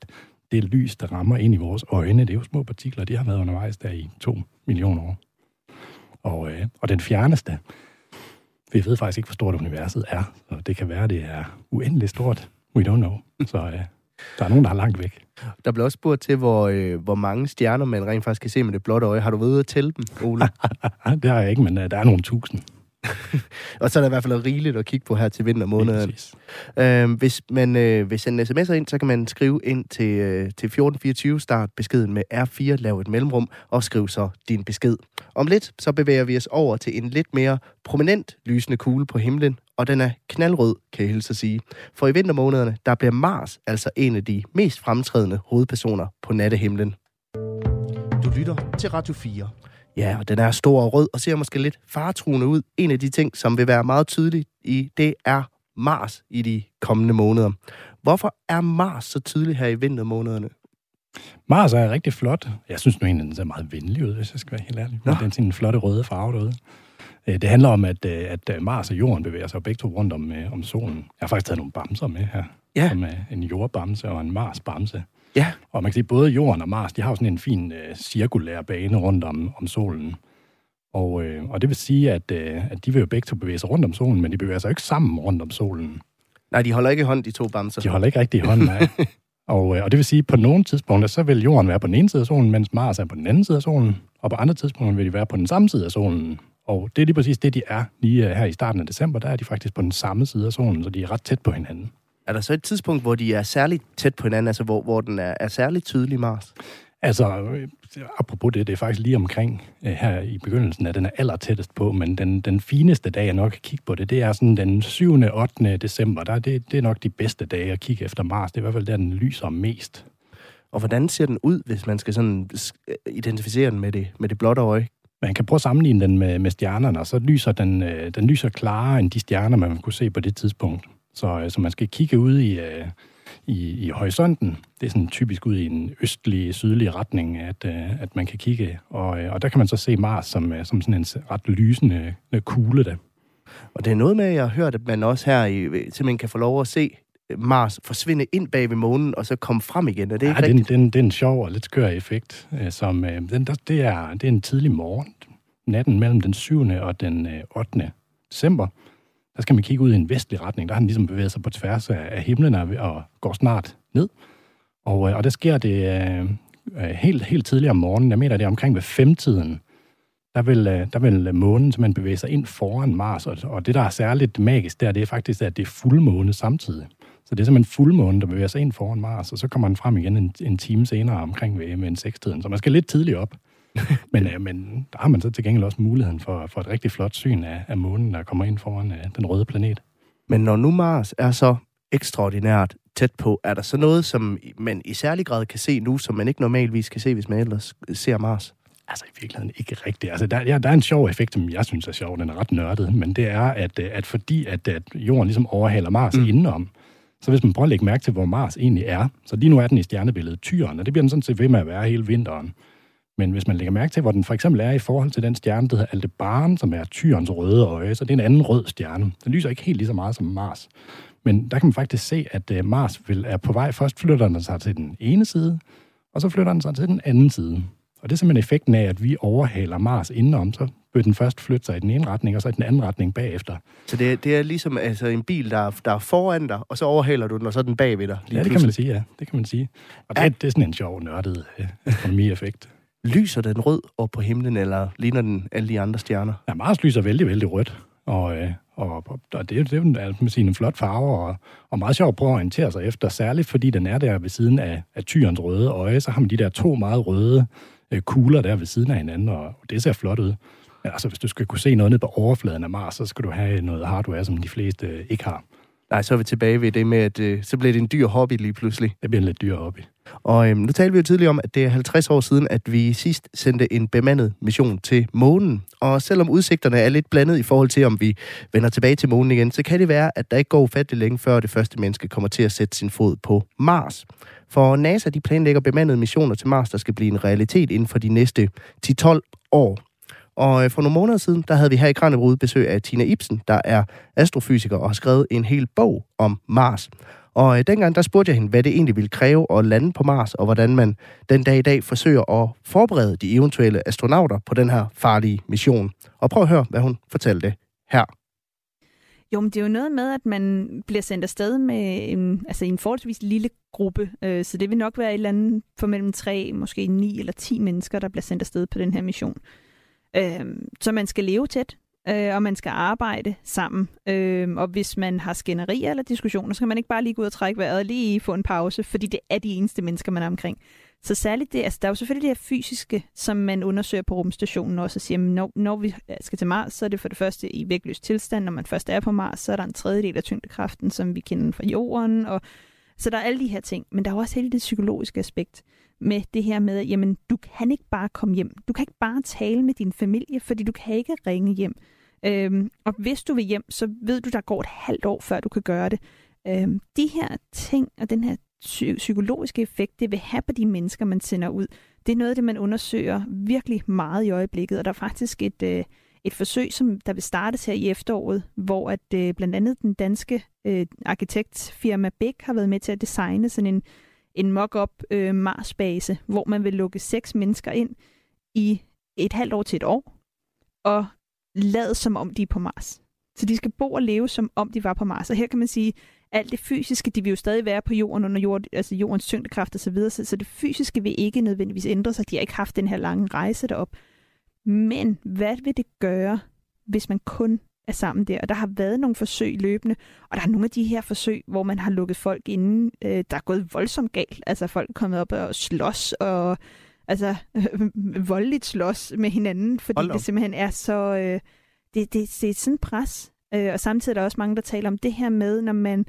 det lys, der rammer ind i vores øjne, det er jo små partikler, de har været undervejs der i 2 millioner år. Og, øh, og den fjerneste, vi ved faktisk ikke, hvor stort universet er, så det kan være, det er uendeligt stort. We don't know. Så øh, der er nogen, der er langt væk. Der blev også spurgt til, hvor, øh, hvor mange stjerner man rent faktisk kan se med det blotte øje. Har du været ude at tælle dem, Ole? det har jeg ikke, men uh, der er nogle tusind. og så er der i hvert fald rigeligt at kigge på her til vintermåneden. Øh, hvis man øh, vil sende sms'er ind, så kan man skrive ind til, øh, til 1424, start beskeden med R4, lav et mellemrum, og skriv så din besked. Om lidt, så bevæger vi os over til en lidt mere prominent lysende kugle på himlen, og den er knaldrød, kan jeg hilse at sige. For i vintermånederne, der bliver Mars altså en af de mest fremtrædende hovedpersoner på nattehimlen. Du lytter til Radio 4. Ja, og den er stor og rød og ser måske lidt faretruende ud. En af de ting, som vil være meget tydeligt i, det er Mars i de kommende måneder. Hvorfor er Mars så tydelig her i vintermånederne? Mars er rigtig flot. Jeg synes nu egentlig, den ser meget venlig ud, hvis jeg skal være helt ærlig. Nå. Den er en flotte røde farve derude. Øh, det handler om, at, øh, at Mars og Jorden bevæger sig begge to rundt om, øh, om solen. Jeg har faktisk taget nogle bamser med her. Ja. Som en jordbamse og en Mars-bamse. Ja. Og man kan sige, både Jorden og Mars, de har jo sådan en fin uh, cirkulær bane rundt om, om solen. Og, uh, og det vil sige, at, uh, at de vil jo begge to bevæge sig rundt om solen, men de bevæger sig ikke sammen rundt om solen. Nej, de holder ikke i hånd, de to bamser. De holder ikke rigtig i hånd, nej. og, uh, og det vil sige, at på nogle tidspunkter, så vil Jorden være på den ene side af solen, mens Mars er på den anden side af solen. Og på andre tidspunkter vil de være på den samme side af solen. Og det er lige præcis det, de er lige her i starten af december. Der er de faktisk på den samme side af solen, så de er ret tæt på hinanden. Er der så et tidspunkt, hvor de er særligt tæt på hinanden, altså hvor, hvor den er, er særligt tydelig, Mars? Altså, øh, apropos det, det er faktisk lige omkring øh, her i begyndelsen, at den er aller tættest på, men den, den fineste dag, jeg nok kan kigge på det, det er sådan den 7. og 8. december. Der, det, det er nok de bedste dage at kigge efter Mars. Det er i hvert fald der, den lyser mest. Og hvordan ser den ud, hvis man skal sådan identificere den med det, med det blotte øje? Man kan prøve at sammenligne den med, med stjernerne, og så lyser den, øh, den lyser klarere end de stjerner, man kunne se på det tidspunkt. Så, øh, så man skal kigge ud i, øh, i, i horisonten. Det er sådan typisk ud i en østlig, sydlig retning, at, øh, at man kan kigge. Og, og der kan man så se Mars som, som sådan en ret lysende kugle, der. Og det er noget med, at jeg har hørt, at man også her i, simpelthen kan få lov at se Mars forsvinde ind bag ved månen, og så komme frem igen. Er det ja, ikke det, er en, rigtigt? det, er en, det er en sjov og lidt skør effekt, som den, der, det, er, det er en tidlig morgen, natten mellem den 7. og den øh, 8. december. Der skal man kigge ud i en vestlig retning. Der har den ligesom bevæget sig på tværs af, af himlen og, og går snart ned. Og, øh, og der sker det øh, øh helt, helt tidligere om morgenen. Jeg mener, det er omkring ved femtiden. Der vil, øh, der vil månen man bevæge sig ind foran Mars. Og, og det, der er særligt magisk der, det er faktisk, at det er fuldmåne samtidig. Så det er simpelthen fuldmåne, der bevæger sig ind foran Mars, og så kommer den frem igen en, en time senere omkring ved, ved en sekstiden. Så man skal lidt tidligt op. men, øh, men der har man så til gengæld også muligheden for, for et rigtig flot syn af, af månen, der kommer ind foran øh, den røde planet. Men når nu Mars er så ekstraordinært tæt på, er der så noget, som man i særlig grad kan se nu, som man ikke normalvis kan se, hvis man ellers ser Mars? Altså i virkeligheden ikke rigtigt. Altså, der, ja, der er en sjov effekt, som jeg synes er sjov. Den er ret nørdet, men det er, at, øh, at fordi at, at jorden ligesom overhaler Mars mm. indenom, så hvis man prøver at lægge mærke til, hvor Mars egentlig er, så lige nu er den i stjernebilledet Tyren, og det bliver den sådan set ved med at være hele vinteren. Men hvis man lægger mærke til, hvor den for eksempel er i forhold til den stjerne, der hedder Aldebaran, som er Tyrens røde øje, så det er en anden rød stjerne. Den lyser ikke helt lige så meget som Mars. Men der kan man faktisk se, at øh, Mars vil, er på vej. Først flytter den sig til den ene side, og så flytter den sig til den anden side. Og det er simpelthen effekten af, at vi overhaler Mars indenom, så vil den først flytte sig i den ene retning, og så i den anden retning bagefter. Så det, er- det er ligesom altså, en bil, der er, der er foran dig, og så overhaler du den, og så er den bag ved dig. lige Ja, det kan man pludselig. sige, ja. Det kan man sige. Og Ja. det, det er sådan en sjov, nørdet øh, astronomieffekt. Lyser den rød op på himlen, eller ligner den alle de andre stjerner? Ja, Mars lyser vældig, vældig rødt. Og, øh, og, og det, er- det er jo en, altså, siger, en flot farve, og, og meget sjovt at prøve at orientere sig efter, særligt fordi den er der ved siden af, af tyrens røde øje, så har man de der to meget røde øh, kugler der ved siden af hinanden, og det ser flot ud. Men altså, hvis du skal kunne se noget ned på overfladen af Mars, så skal du have noget hardware, som de fleste øh, ikke har. Nej, så er vi tilbage ved det med, at øh, så bliver det en dyr hobby lige pludselig. Det bliver en lidt dyr hobby. Og øhm, nu talte vi jo tidligere om, at det er 50 år siden, at vi sidst sendte en bemandet mission til månen. Og selvom udsigterne er lidt blandet i forhold til, om vi vender tilbage til månen igen, så kan det være, at der ikke går ufattelig længe, før det første menneske kommer til at sætte sin fod på Mars. For NASA de planlægger bemandede missioner til Mars, der skal blive en realitet inden for de næste 10-12 år. Og øh, for nogle måneder siden, der havde vi her i Kranjebrud besøg af Tina Ibsen, der er astrofysiker og har skrevet en hel bog om Mars. Og øh, dengang der spurgte jeg hende, hvad det egentlig ville kræve at lande på Mars, og hvordan man den dag i dag forsøger at forberede de eventuelle astronauter på den her farlige mission. Og prøv at høre, hvad hun fortalte her. Jo, men det er jo noget med, at man bliver sendt afsted med en, altså en forholdsvis lille gruppe. Øh, så det vil nok være et eller andet for mellem tre, måske ni eller ti mennesker, der bliver sendt afsted på den her mission. Øh, så man skal leve tæt, øh, og man skal arbejde sammen. Øh, og hvis man har skænderier eller diskussioner, så kan man ikke bare lige gå ud og trække vejret og lige få en pause, fordi det er de eneste mennesker, man er omkring. Så særligt det, altså der er jo selvfølgelig det her fysiske, som man undersøger på rumstationen også, og siger, at når, når vi skal til Mars, så er det for det første i vægtløs tilstand. Når man først er på Mars, så er der en tredjedel af tyngdekraften, som vi kender fra jorden. Og, så der er alle de her ting. Men der er også hele det psykologiske aspekt med det her med, at jamen, du kan ikke bare komme hjem. Du kan ikke bare tale med din familie, fordi du kan ikke ringe hjem. Øhm, og hvis du vil hjem, så ved du, der går et halvt år, før du kan gøre det. Øhm, de her ting og den her psy- psykologiske effekt, det vil have på de mennesker, man sender ud, det er noget af det, man undersøger virkelig meget i øjeblikket. Og der er faktisk et, øh, et forsøg, som der vil startes her i efteråret, hvor at øh, blandt andet den danske øh, arkitektfirma Bæk har været med til at designe sådan en, en mock-up øh, Mars-base, hvor man vil lukke seks mennesker ind i et halvt år til et år, og lad som om de er på Mars. Så de skal bo og leve som om de var på Mars. Og her kan man sige, alt det fysiske, de vil jo stadig være på jorden under jord, altså jordens tyngdekraft og så videre, så, så det fysiske vil ikke nødvendigvis ændre sig. De har ikke haft den her lange rejse derop. Men hvad vil det gøre, hvis man kun er sammen der? Og der har været nogle forsøg løbende, og der er nogle af de her forsøg, hvor man har lukket folk inde, øh, der er gået voldsomt galt. Altså folk er kommet op og slås og altså øh, voldeligt slås med hinanden, fordi Hold det simpelthen er så... Øh, det, det, det er sådan pres. Øh, og samtidig er der også mange, der taler om det her med, når man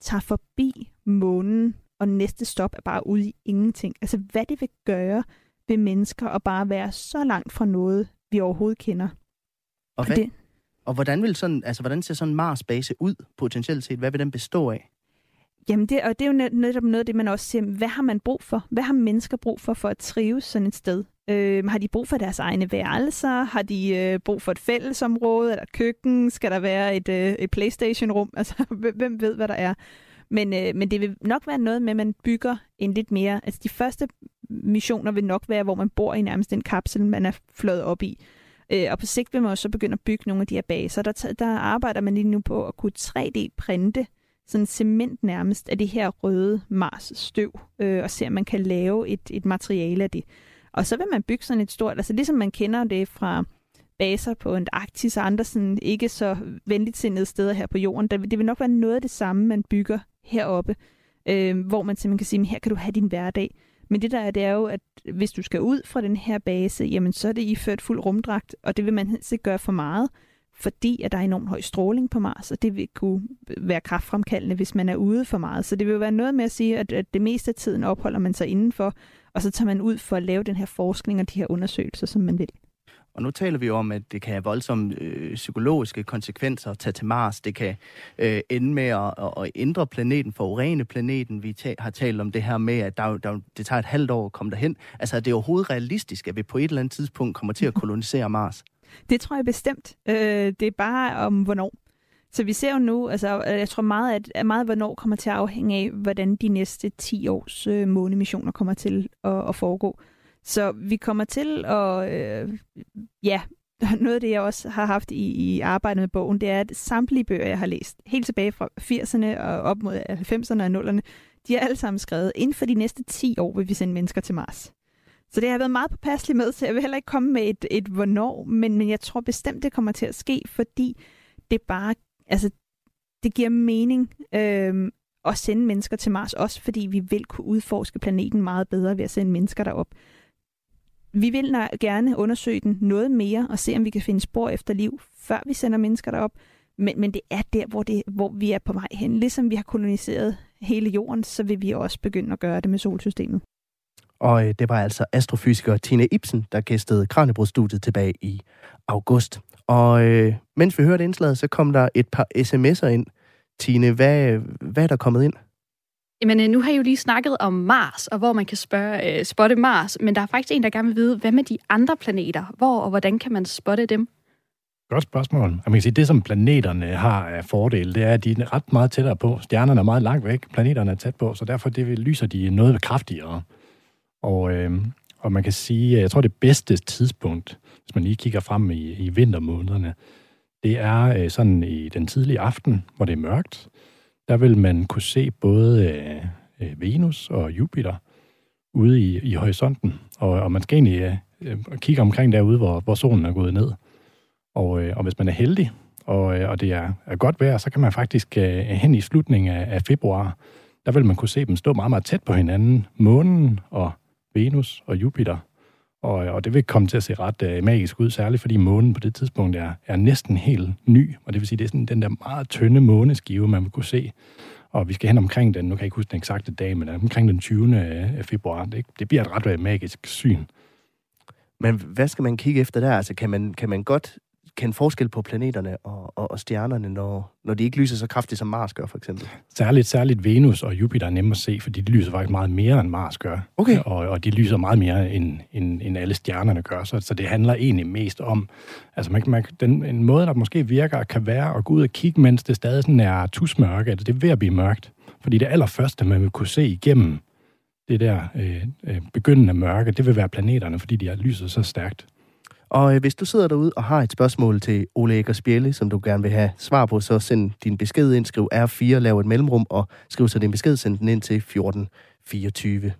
tager forbi månen, og næste stop er bare ude i ingenting. Altså, hvad det vil gøre ved mennesker at bare være så langt fra noget, vi overhovedet kender. Og, hvad, det, og hvordan, vil sådan, altså, hvordan ser sådan en Mars-base ud potentielt set? Hvad vil den bestå af? Jamen, det, og det er jo netop noget af det, man også siger, hvad har man brug for? Hvad har mennesker brug for for at trives sådan et sted? Øh, har de brug for deres egne værelser? Har de øh, brug for et fællesområde? Eller køkken? Skal der være et, øh, et Playstation-rum? Altså, hvem- ved, hvad der er? Men, øh, men det vil nok være noget med, at man bygger en lidt mere... Altså, de første missioner vil nok være, hvor man bor i nærmest den kapsel, man er flået op i. Øh, og på sigt vil man også så begynde at bygge nogle af de her baser. Der, der arbejder man lige nu på at kunne 3D-printe sådan cement nærmest af det her røde Mars støv, øh, og se om man kan lave et, et materiale af det. Og så vil man bygge sådan et stort, altså ligesom man kender det fra baser på Antarktis og andre sådan ikke så venligt sindede steder her på jorden. Der, det vil nok være noget af det samme, man bygger heroppe, øh, hvor man simpelthen kan sige, "Men her kan du have din hverdag. Men det der er, det er jo, at hvis du skal ud fra den her base, jamen så er det iført fuld rumdragt, og det vil man helst ikke gøre for meget, fordi at der er enormt høj stråling på Mars, og det vil kunne være kraftfremkaldende, hvis man er ude for meget. Så det vil jo være noget med at sige, at, at det meste af tiden opholder man sig indenfor, og så tager man ud for at lave den her forskning og de her undersøgelser, som man vil. Og nu taler vi jo om, at det kan have voldsomme øh, psykologiske konsekvenser at tage til Mars. Det kan øh, ende med at, at, at ændre planeten, forurene planeten. Vi ta- har talt om det her med, at der, er der, er det tager et halvt år at komme derhen. Altså, er det overhovedet realistisk, at vi på et eller andet tidspunkt kommer til at kolonisere Mars? Det tror jeg bestemt. Øh, det er bare om hvornår. Så vi ser jo nu, altså øh, jeg tror meget, at at meget hvornår kommer til at afhænge af, hvordan de næste 10 års øh, månemissioner kommer til at, at foregå. Så vi kommer til at, øh, ja, noget af det, jeg også har haft i, i arbejdet med bogen, det er, at samtlige bøger, jeg har læst, helt tilbage fra 80'erne og op mod 90'erne og 0'erne, de er alle sammen skrevet, inden for de næste 10 år vil vi sende mennesker til Mars. Så det har jeg været meget påpasselig med, så jeg vil heller ikke komme med et, et hvornår, men, men jeg tror bestemt, det kommer til at ske, fordi det bare, altså, det giver mening øh, at sende mennesker til Mars, også fordi vi vil kunne udforske planeten meget bedre ved at sende mennesker derop. Vi vil gerne undersøge den noget mere og se, om vi kan finde spor efter liv, før vi sender mennesker derop. Men, men det er der, hvor, det, hvor vi er på vej hen. Ligesom vi har koloniseret hele jorden, så vil vi også begynde at gøre det med solsystemet. Og øh, det var altså astrofysiker Tina Ibsen, der gæstede Kranjebrudstudiet tilbage i august. Og øh, mens vi hørte indslaget, så kom der et par sms'er ind. Tine, hvad, hvad er der kommet ind? Jamen, øh, nu har I jo lige snakket om Mars, og hvor man kan spørge, øh, spotte Mars, men der er faktisk en, der gerne vil vide, hvad med de andre planeter? Hvor og hvordan kan man spotte dem? Godt spørgsmål. Og man kan sige, det som planeterne har af fordele, det er, at de er ret meget tættere på. Stjernerne er meget langt væk, planeterne er tæt på, så derfor det lyser de noget kraftigere. Og, øh, og man kan sige, at jeg tror, det bedste tidspunkt, hvis man lige kigger frem i, i vintermånederne, det er øh, sådan i den tidlige aften, hvor det er mørkt. Der vil man kunne se både øh, øh Venus og Jupiter ude i, i horisonten. Og, og man skal egentlig øh, øh, kigge omkring derude, hvor, hvor solen er gået ned. Og, øh, og hvis man er heldig, og, øh, og det er, er godt vejr, så kan man faktisk øh, hen i slutningen af, af februar, der vil man kunne se dem stå meget, meget tæt på hinanden. Månen og Venus og Jupiter. Og, og det vil komme til at se ret øh, magisk ud, særligt fordi månen på det tidspunkt er, er næsten helt ny. Og det vil sige, det er sådan den der meget tynde måneskive, man vil kunne se. Og vi skal hen omkring den, nu kan jeg ikke huske den eksakte dag, men omkring den 20. Øh, februar. Det, det bliver et ret øh, magisk syn. Men hvad skal man kigge efter der? Altså, kan man, kan man godt kende forskel på planeterne og, og, og stjernerne, når, når de ikke lyser så kraftigt, som Mars gør, for eksempel? Særligt, særligt Venus og Jupiter er nemme at se, fordi de lyser faktisk meget mere, end Mars gør. Okay. Og, og de lyser meget mere, end, end, end alle stjernerne gør. Så, så det handler egentlig mest om, altså man, man, den, en måde, der måske virker, kan være at gå ud og kigge, mens det stadig sådan er tusmørke, altså det er ved at blive mørkt. Fordi det allerførste, man vil kunne se igennem det der øh, øh, begyndende mørke, det vil være planeterne, fordi de er lyser så stærkt. Og øh, hvis du sidder derude og har et spørgsmål til Ole Ægger Spjælle, som du gerne vil have svar på, så send din besked ind, skriv R4, lav et mellemrum, og skriv så din besked, send den ind til 1424.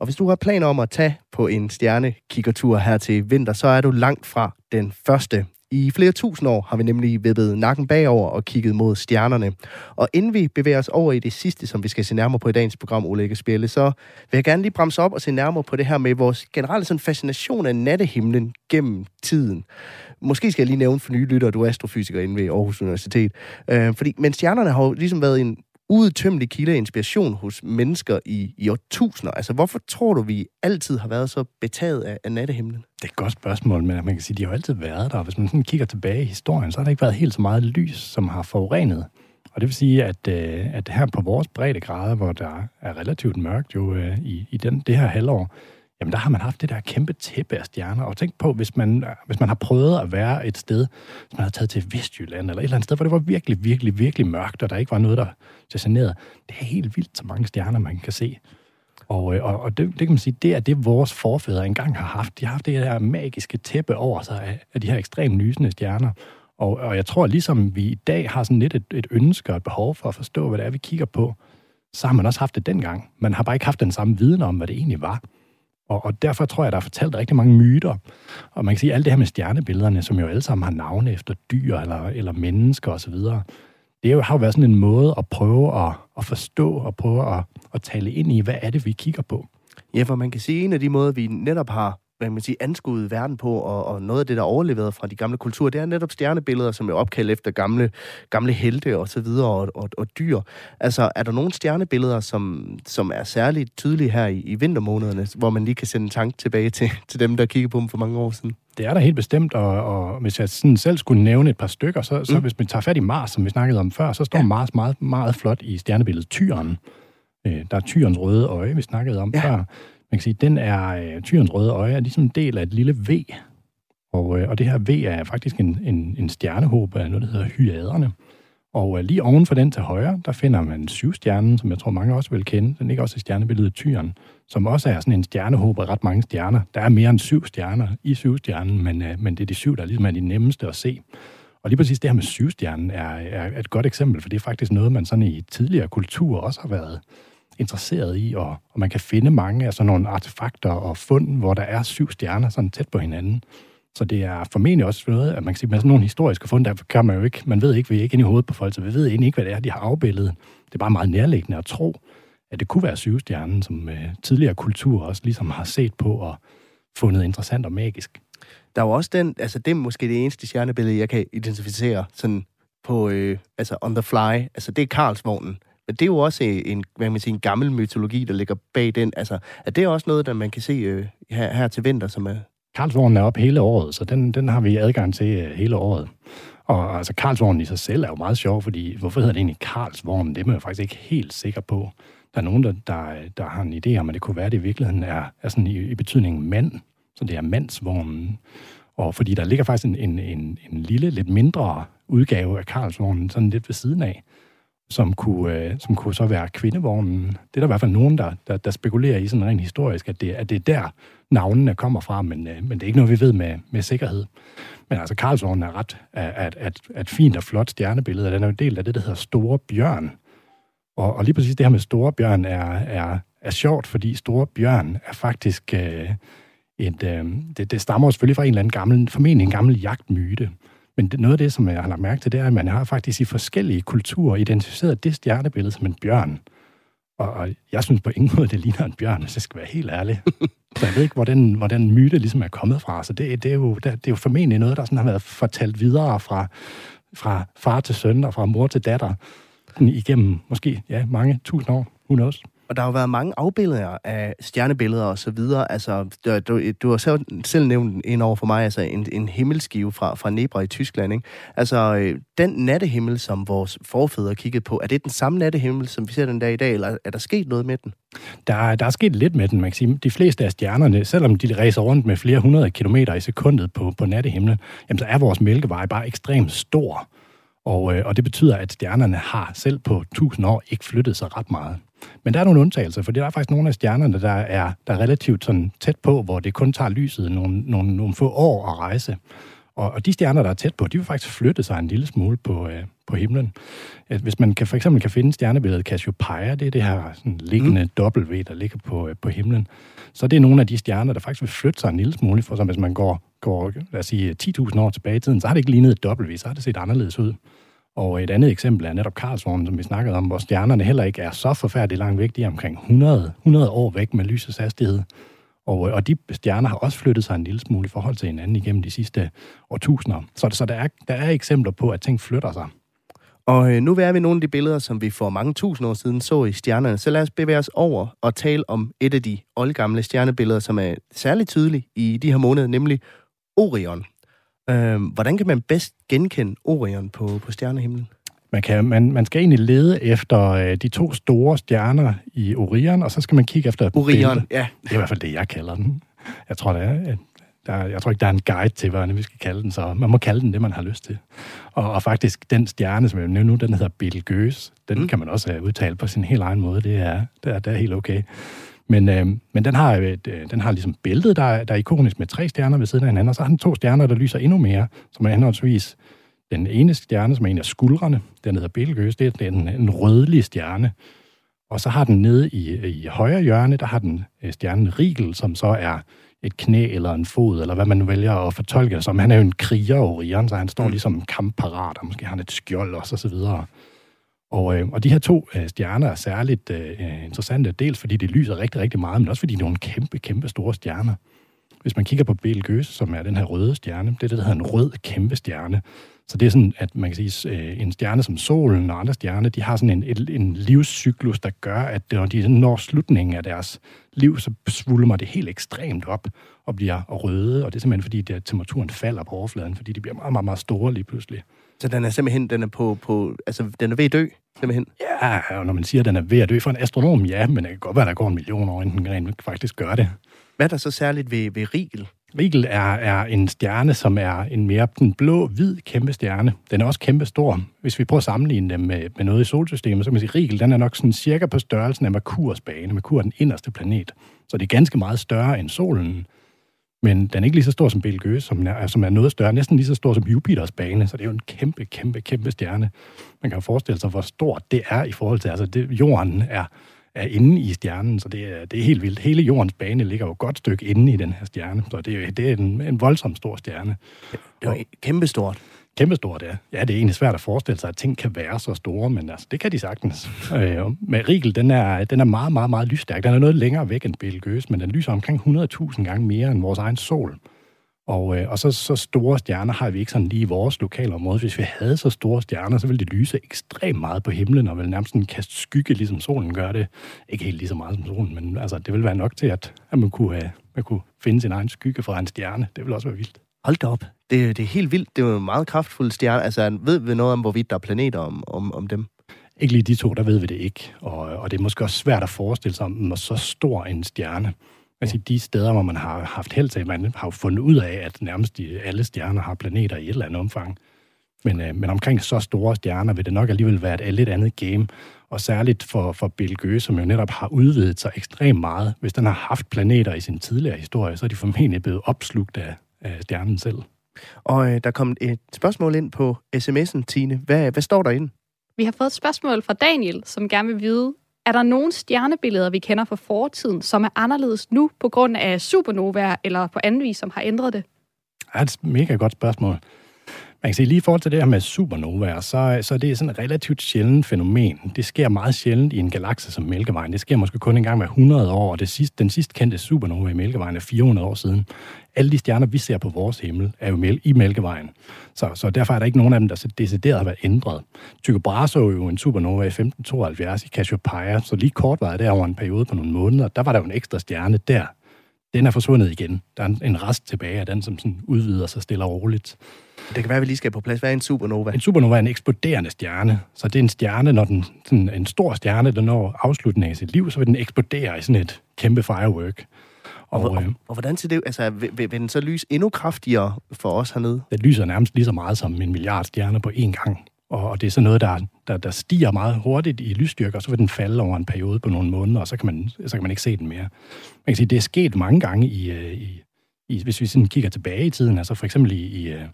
Og hvis du har planer om at tage på en stjernekikkertur her til vinter, så er du langt fra den første. I flere tusind år har vi nemlig vippet nakken bagover og kigget mod stjernerne. Og inden vi bevæger os over i det sidste, som vi skal se nærmere på i dagens program, Ole Ægge så vil jeg gerne lige bremse op og se nærmere på det her med vores generelle sådan fascination af nattehimlen gennem tiden. Måske skal jeg lige nævne for nye lyttere, du er astrofysiker inde ved Aarhus Universitet. Øh, fordi, men stjernerne har jo ligesom været en uudtømmelig kilde af inspiration hos mennesker i, i årtusinder. Altså, hvorfor tror du, vi altid har været så betaget af, af nattehimlen? Det er et godt spørgsmål, men man kan sige, at de har jo altid været der. Hvis man sådan kigger tilbage i historien, så har der ikke været helt så meget lys, som har forurenet. Og det vil sige, at, øh, at her på vores breddegrader, hvor der er relativt mørkt jo øh, i, i den, det her halvår, jamen der har man haft det der kæmpe tæppe af stjerner. Og tænk på, hvis man, hvis man har prøvet at være et sted, hvis man har taget til Vestjylland, eller et eller andet sted, hvor det var virkelig, virkelig, virkelig mørkt, og der ikke var noget, der stationerede. Det er helt vildt, så mange stjerner, man kan se. Og, øh, og, og det, det kan man sige, det er det, vores forfædre engang har haft. De har haft det her magiske tæppe over sig af, af de her ekstremt lysende stjerner. Og, og jeg tror, ligesom vi i dag har sådan lidt et, et ønske og et behov for at forstå, hvad det er, vi kigger på, så har man også haft det dengang. Man har bare ikke haft den samme viden om, hvad det egentlig var. Og, og derfor tror jeg, der er fortalt rigtig mange myter. Og man kan sige, at alt det her med stjernebillederne, som jo alle sammen har navne efter dyr eller, eller mennesker osv., det jo, har jo været sådan en måde at prøve at, at forstå og prøve at, at tale ind i, hvad er det, vi kigger på. Ja, for man kan sige, at en af de måder, vi netop har hvad man sige, anskuet verden på, og, og noget af det, der er overleveret fra de gamle kulturer, det er netop stjernebilleder, som er opkaldt efter gamle, gamle helte og så videre, og, og, og dyr. Altså, er der nogle stjernebilleder, som, som er særligt tydelige her i, i vintermånederne, hvor man lige kan sende en tanke tilbage til, til dem, der kiggede på dem for mange år siden? Det er der helt bestemt, og, og hvis jeg sådan selv skulle nævne et par stykker, så, så mm. hvis man tager fat i Mars, som vi snakkede om før, så står ja. Mars meget, meget flot i stjernebilledet Tyren. Øh, der er Tyrens røde øje, vi snakkede om ja. før. Man kan sige, den er øh, tyrens røde øje, er ligesom en del af et lille V. Og, øh, og det her V er faktisk en, en, en stjernehåb af noget, der hedder hyaderne. Og øh, lige oven for den til højre, der finder man syvstjernen, som jeg tror mange også vil kende. Den ligger også i stjernebilledet Tyren, som også er sådan en stjernehåb af ret mange stjerner. Der er mere end syv stjerner i syvstjernen, men, øh, men det er de syv, der ligesom er de nemmeste at se. Og lige præcis det her med syvstjernen er, er et godt eksempel, for det er faktisk noget, man sådan i tidligere kultur også har været interesseret i, og, og man kan finde mange af sådan nogle artefakter og fund, hvor der er syv stjerner sådan tæt på hinanden. Så det er formentlig også noget, at man kan sige, med sådan nogle historiske fund, der kan man jo ikke, man ved ikke, vi er ikke inde i hovedet på folk, så vi ved egentlig ikke, hvad det er, de har afbildet. Det er bare meget nærliggende at tro, at det kunne være syvstjernen, som øh, tidligere kultur også ligesom har set på og fundet interessant og magisk. Der er jo også den, altså det er måske det eneste stjernebillede, jeg kan identificere sådan på, øh, altså on the fly. Altså det er Karlsvognen. Det er jo også en, hvad man siger, en gammel mytologi, der ligger bag den. Altså, er det også noget, der man kan se øh, her, her til vinter, som er... Karlsvognen er op hele året, så den, den har vi adgang til øh, hele året. Og altså, Karlsvognen i sig selv er jo meget sjov, fordi hvorfor hedder det egentlig Karlsvognen? Det er man jo faktisk ikke helt sikker på. Der er nogen, der, der, der har en idé om, at det kunne være, at det i virkeligheden er, er sådan i, i betydningen mand. Så det er mandsvognen. Og fordi der ligger faktisk en, en, en, en lille, lidt mindre udgave af Karlsvognen, sådan lidt ved siden af som kunne, øh, som kunne så være kvindevognen. Det er der i hvert fald nogen, der, der, der spekulerer i sådan rent historisk, at det, at det er der, navnene kommer fra, men, øh, men det er ikke noget, vi ved med, med sikkerhed. Men altså, Karlsvognen er ret at, at, at fint og flot stjernebillede, og den er jo en del af det, der hedder Store Bjørn. Og, og lige præcis det her med Store Bjørn er, er, er sjovt, fordi Store Bjørn er faktisk... Øh, et, øh, det, det stammer selvfølgelig fra en eller anden gammel, formentlig en gammel jagtmyte. Men det, noget af det, som jeg har lagt mærke til, det er, at man har faktisk i forskellige kulturer identificeret det stjernebillede som en bjørn. Og, og jeg synes på ingen måde, det ligner en bjørn, hvis jeg skal være helt ærlig. Så jeg ved ikke, hvor den, hvor den myte ligesom er kommet fra. Så det, det, er jo, det, det er jo formentlig noget, der sådan har været fortalt videre fra, fra far til søn og fra mor til datter igennem måske ja, mange tusind år. Who knows? Og der har jo været mange afbilleder af stjernebilleder og så videre. Altså, du, du, du har selv, selv nævnt en over for mig, altså en, en himmelskive fra, fra Nebra i Tyskland. Ikke? Altså, øh, den nattehimmel, som vores forfædre kiggede på, er det den samme nattehimmel, som vi ser den dag i dag, eller er der sket noget med den? Der, der er sket lidt med den, man kan sige. De fleste af stjernerne, selvom de rejser rundt med flere hundrede kilometer i sekundet på, på nattehimlen, jamen, så er vores mælkevej bare ekstremt stor. Og, øh, og det betyder, at stjernerne har selv på 1000 år ikke flyttet sig ret meget. Men der er nogle undtagelser, for der er faktisk nogle af stjernerne, der er, der er relativt sådan tæt på, hvor det kun tager lyset nogle, nogle, nogle få år at rejse. Og, og de stjerner, der er tæt på, de vil faktisk flytte sig en lille smule på, øh, på himlen. Hvis man kan, for eksempel kan finde stjernebilledet Cassiopeia, det er det her sådan, liggende mm. W, der ligger på, øh, på himlen, så det er nogle af de stjerner, der faktisk vil flytte sig en lille smule, for så hvis man går, går lad os sige, 10.000 år tilbage i tiden, så har det ikke lignet et W, så har det set anderledes ud. Og et andet eksempel er netop Karlsvognen, som vi snakkede om, hvor stjernerne heller ikke er så forfærdeligt langt væk. De er omkring 100, 100 år væk med lysets hastighed. Og, øh, og de stjerner har også flyttet sig en lille smule i forhold til hinanden igennem de sidste årtusinder. Så, så der, er, der er eksempler på, at ting flytter sig. Og øh, nu er vi nogle af de billeder, som vi for mange tusind år siden så i stjernerne. Så lad os bevæge os over og tale om et af de oldgamle stjernebilleder, som er særligt tydeligt i de her måneder, nemlig Orion. Øh, hvordan kan man bedst genkende Orion på, på stjernehimlen? Man, kan, man, man skal egentlig lede efter øh, de to store stjerner i Orion, og så skal man kigge efter Orion, billede. ja. Det er i hvert fald det, jeg kalder den. Jeg tror, det er, at der, jeg tror ikke, der er en guide til, hvordan vi skal kalde den, så man må kalde den det, man har lyst til. Og, og faktisk, den stjerne, som jeg nævner nu, den hedder Betelgeuse. Den Mm. kan man også have udtalt på sin helt egen måde. Det er, det er, det er helt okay. Men, øh, men den, har, et, øh, den har ligesom bæltet, der, er- der er ikonisk med tre stjerner ved siden af hinanden, og så har den to stjerner, der lyser endnu mere, som er henholdsvis den ene stjerne, som er en af skuldrene, den hedder Betelgeuse, det er den, en rødlig stjerne. Og så har den nede i, i højre hjørne, der har den øh, stjernen Rigel, som så er et knæ eller en fod, eller hvad man nu vælger at fortolke det som. Han er jo en kriger, Orion, så han står Mm. ligesom kampparat, og måske har han et skjold også, og så videre. Og, øh, og de her to øh, stjerner er særligt øh, øh, interessante, dels fordi de lyser rigtig, rigtig meget, men også fordi de er nogle kæmpe, kæmpe store stjerner. Hvis man kigger på Betelgeuse, som er den her røde stjerne, det er det, der hedder en rød kæmpe stjerne. Så det er sådan, at man kan sige, øh, en stjerne som solen og andre stjerner, de har sådan en, en, en livscyklus, der gør, at når de når slutningen af deres liv, så svulmer det helt ekstremt op og bliver røde, og det er simpelthen fordi, der, temperaturen falder på overfladen, fordi de bliver meget, meget, meget store lige pludselig. Så den er simpelthen den er på, på altså den er ved at dø, simpelthen. Ja, og når man siger, at den er ved at dø for en astronom, ja, men det kan godt være, at der går en million år, inden den rent faktisk gør det. Hvad er der så særligt ved, ved Rigel? Rigel er, er en stjerne, som er en mere den blå-hvid kæmpe stjerne. Den er også kæmpe stor. Hvis vi prøver at sammenligne dem med, med noget i solsystemet, så kan man sige, at Rigel den er nok sådan cirka på størrelsen af Merkurs bane. Merkur er den inderste planet. Så det er ganske meget større end solen. Men den er ikke lige så stor som Betelgeuse, som er, som er noget større, næsten lige så stor som Jupiters bane. Så det er jo en kæmpe, kæmpe, kæmpe stjerne. Man kan jo forestille sig, hvor stort det er i forhold til, altså det, jorden er, er inde i stjernen, så det er, det er helt vildt. Hele jordens bane ligger jo et godt stykke inde i den her stjerne, så det er, det er en, en voldsom stor stjerne. Det er jo kæmpestort. Kæmpestort, ja. Ja, det er egentlig svært at forestille sig, at ting kan være så store, men altså, det kan de sagtens. øh, med Rigel, den er, den er meget, meget, meget lysstærk. Den er noget længere væk end Betelgeuse, men den lyser omkring 100.000 gange mere end vores egen sol. Og, øh, og så, så store stjerner har vi ikke sådan lige i vores lokalområde. Hvis vi havde så store stjerner, så ville de lyse ekstremt meget på himlen, og ville nærmest sådan kaste skygge, ligesom solen gør det. Ikke helt lige så meget som solen, men altså, det ville være nok til, at, at man, kunne, øh, man kunne finde sin egen skygge fra en stjerne. Det ville også være vildt. Hold da op. Det, det er helt vildt. Det er jo en meget kraftfuld stjerne. Altså, ved vi noget om, hvorvidt der er planeter om, om, om dem? Ikke lige de to, der ved vi det ikke. Og, og det er måske også svært at forestille sig om så stor en stjerne. Altså de steder, hvor man har haft held til, man har jo fundet ud af, at nærmest de, alle stjerner har planeter i et eller andet omfang. Men, øh, men omkring så store stjerner vil det nok alligevel være et lidt andet game. Og særligt for, for Betelgeuse, som jo netop har udvidet sig ekstremt meget. Hvis den har haft planeter i sin tidligere historie, så er de formentlig blevet opslugt af, af stjernen selv. Og øh, der kom et spørgsmål ind på sms'en, Tine. Hvad, hvad står der inde? Vi har fået et spørgsmål fra Daniel, som gerne vil vide, er der nogle stjernebilleder, vi kender fra fortiden, som er anderledes nu på grund af supernovaer eller på anden vis, som har ændret det? Det er et mega godt spørgsmål. Man kan sige, lige i forhold til det her med supernovaer, så, så det er sådan et relativt sjældent fænomen. Det sker meget sjældent i en galakse som Mælkevejen. Det sker måske kun en gang hver 100 år, og det sidste, den sidst kendte supernova i Mælkevejen er 400 år siden. Alle de stjerner, vi ser på vores himmel, er jo i Mælkevejen. Så, så derfor er der ikke nogen af dem, der så decideret har været ændret. Tycho Brahe så jo en supernova i 1572 i Cassiopeia, så lige kort var det der over en periode på nogle måneder. Der var der jo en ekstra stjerne der. Den er forsvundet igen. Der er en rest tilbage af den, som sådan udvider sig stille og roligt. Det kan være, at vi lige skal på plads. Hvad er en supernova? En supernova er en eksploderende stjerne. Så det er en stjerne, når den, sådan en stor stjerne, der når afslutningen af sit liv, så vil den eksplodere i sådan et kæmpe firework. Og, Og og, øh, og hvordan ser det? Altså, vil, vil, den så lyse endnu kraftigere for os hernede? det lyser nærmest lige så meget som en milliard stjerner på én gang. Og, og det er sådan noget, der, der, der stiger meget hurtigt i lysstyrke, og så vil den falde over en periode på nogle måneder, og så kan man, så kan man ikke se den mere. Man kan sige, det er sket mange gange i, øh, i, i hvis vi sådan kigger tilbage i tiden, altså for eksempel i, i, øh,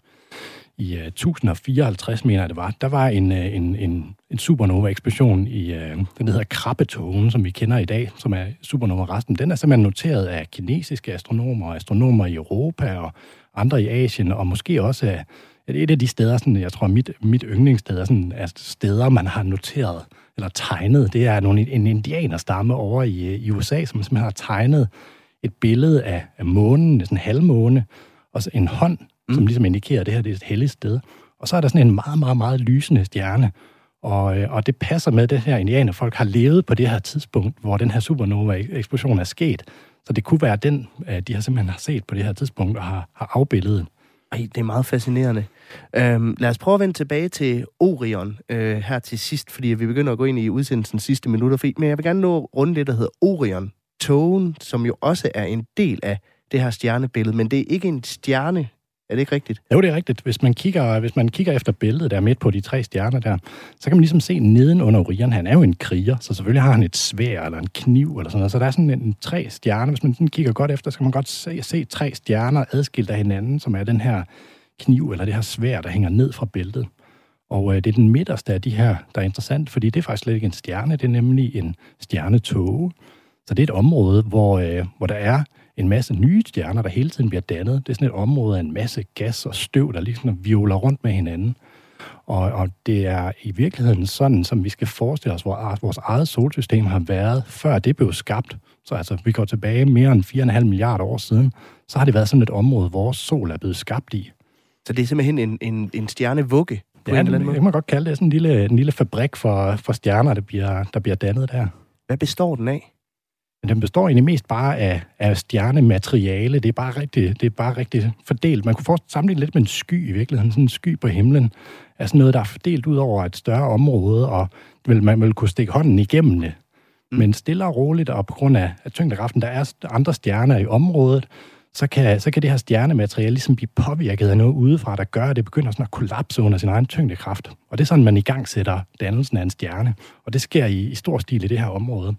i øh, uh, 1054, mener jeg det var, der var en, uh, en, en, en supernova-eksplosion i, uh, den hedder Krabbetogen, som vi kender i dag, som er supernova-resten. Den er simpelthen noteret af kinesiske astronomer, astronomer i Europa og andre i Asien, og måske også af et af de steder, sådan, jeg tror, mit, mit yndlingssted er sådan, er steder, man har noteret eller tegnet. Det er nogle, en indianerstamme over i, i USA, som simpelthen har tegnet et billede af, af månen, sådan en halvmåne, og så en hånd, mm. som ligesom indikerer, at det her det er et helligt sted. Og så er der sådan en meget, meget, meget lysende stjerne. Og, øh, og det passer med, at det her indianerfolk har levet på det her tidspunkt, hvor den her supernova-eksplosion er sket. Så det kunne være den, øh, de har simpelthen har set på det her tidspunkt og har, har afbildet. Ej, det er meget fascinerende. Øhm, lad os prøve at vende tilbage til Orion øh, her til sidst, fordi vi begynder at gå ind i udsendelsens sidste minutter. Fordi, men jeg vil gerne nå rundt det, der hedder Orion. Togen, som jo også er en del af det her stjernebillede, men det er ikke en stjerne. Er det ikke rigtigt? Jo, det er rigtigt. Hvis man kigger, hvis man kigger efter billedet der midt på de tre stjerner der, så kan man ligesom se neden under Orion. Han er jo en kriger, så selvfølgelig har han et svær eller en kniv eller sådan noget. Så der er sådan en, en tre stjerner. Hvis man sådan kigger godt efter, så kan man godt se, se tre stjerner adskilt af hinanden, som er den her kniv eller det her svær, der hænger ned fra bæltet. Og øh, det er den midterste af de her, der er interessant, fordi det er faktisk slet ikke en stjerne, det er nemlig en stjernetåge. Så det er et område, hvor, øh, hvor der er en masse nye stjerner, der hele tiden bliver dannet. Det er sådan et område af en masse gas og støv, der ligesom violer rundt med hinanden. Og, og det er i virkeligheden sådan, som vi skal forestille os, hvor vores eget solsystem har været, før det blev skabt. Så altså, vi går tilbage mere end 4,5 milliarder år siden, så har det været sådan et område, hvor vores sol er blevet skabt i. Så det er simpelthen en, en, en stjernevugge på Ja, en eller det, anden måde? det kan man godt kalde det. Sådan en lille, en lille fabrik for, for stjerner, der bliver, der bliver dannet der. Hvad består den af? Men den består egentlig mest bare af, af stjernemateriale. Det er, bare rigtig, det er bare rigtig fordelt. Man kunne forestille sammenligne lidt med en sky i virkeligheden. Sådan en sky på himlen er sådan noget, der er fordelt ud over et større område, og vil, man vil kunne stikke hånden igennem det. Mm. Men stille og roligt, og på grund af, af tyngdekraften, der er andre stjerner i området, så kan, så kan det her stjernemateriale ligesom blive påvirket af noget udefra, der gør, at det begynder sådan at kollapse under sin egen tyngdekraft. Og det er sådan, man i gang sætter dannelsen af en stjerne. Og det sker i, i stor stil i det her område.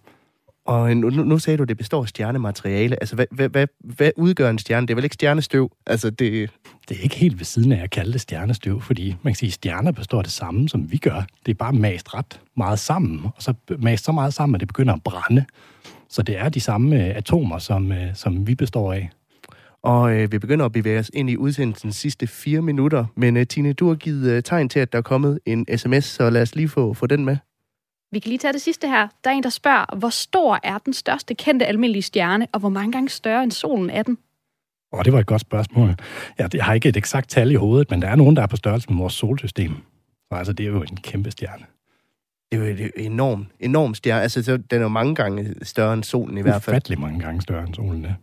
Og nu, nu sagde du, at det består af stjernemateriale. Altså, hvad, hvad, hvad, hvad udgør en stjerne? Det er vel ikke stjernestøv? Altså, det... Det er ikke helt ved siden af at kalde det stjernestøv, fordi man kan sige, at stjerner består af det samme, som vi gør. Det er bare mast ret meget sammen, og så mast så meget sammen, at det begynder at brænde. Så det er de samme øh, atomer, som, øh, som vi består af. Og øh, vi begynder at bevæge os ind i udsendelsens sidste fire minutter. Men øh, Tine, du har givet øh, tegn til, at der er kommet en sms, så lad os lige få, få den med. Vi kan lige tage det sidste her. Der er en, der spørger, hvor stor er den største kendte almindelige stjerne, og hvor mange gange større end solen er den? Og det var et godt spørgsmål. Ja, jeg har ikke et eksakt tal i hovedet, men der er nogen, der er på størrelse med vores solsystem. Så altså, det er jo en kæmpe stjerne. Det er jo et enormt, enormt stjerne. Altså, så den er jo mange gange større end solen i hvert fald. Ufattelig mange gange større end solen er.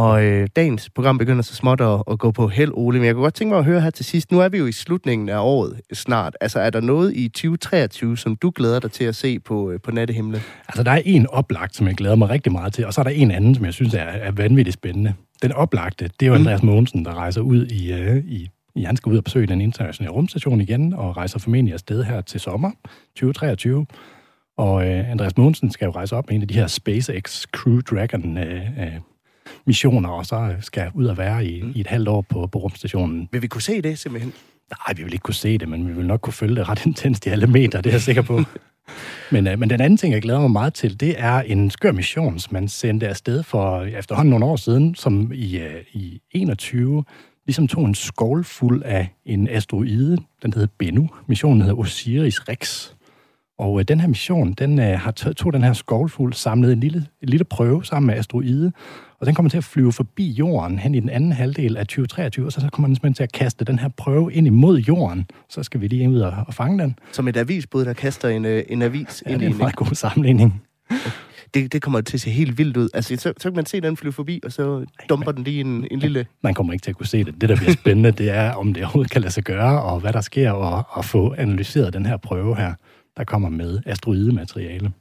Og øh, dagens program begynder så småt at, at gå på held, Ole. Men jeg kunne godt tænke mig at høre her til sidst. Nu er vi jo i slutningen af året snart. Altså, er der noget i 2023, som du glæder dig til at se på, øh, på nattehimlen? Altså, der er en oplagt, som jeg glæder mig rigtig meget til, og så er der en anden, som jeg synes er, er vanvittigt spændende. Den oplagte, det er jo Andreas Mogensen, der rejser ud i, øh, i, i han skal ud og besøge den internationale rumstation igen, og rejser formentlig afsted her til sommer 2023. Og øh, Andreas Mogensen skal jo rejse op med en af de her SpaceX Crew Dragon øh, øh, missioner, og så skal ud og være i, i et halvt år på, på rumstationen. Vil vi kunne se det simpelthen? Nej, vi vil ikke kunne se det, men vi vil nok kunne følge det ret intenst i alle meter, det er jeg sikker på. men, øh, men den anden ting, jeg glæder mig meget til, det er en skør mission, som man sendte afsted for efterhånden nogle år siden, som i, øh, i 21 ligesom tog en skål fuld af en asteroide, den hedder Bennu. Missionen hedder Osiris Rex. Og øh, den her mission, den øh, har tog den her skovlfugl, samlet en lille, en lille prøve sammen med asteroide, og den kommer til at flyve forbi jorden hen i den anden halvdel af 2023, og så, så kommer den simpelthen til at kaste den her prøve ind imod jorden. Så skal vi lige ud og, og fange den. Som et avisbud, der kaster en, øh, en avis Ja, ind det i er en en... meget god sammenligning. Det, det kommer til at se helt vildt ud. Altså, så, så kan man se den flyve forbi, og så dumper den lige en, en lille... Man kommer ikke til at kunne se det. Det, der bliver spændende, det er, om det overhovedet kan lade sig gøre, og hvad der sker, og, og få analyseret den her prøve her, der kommer med asteroidemateriale.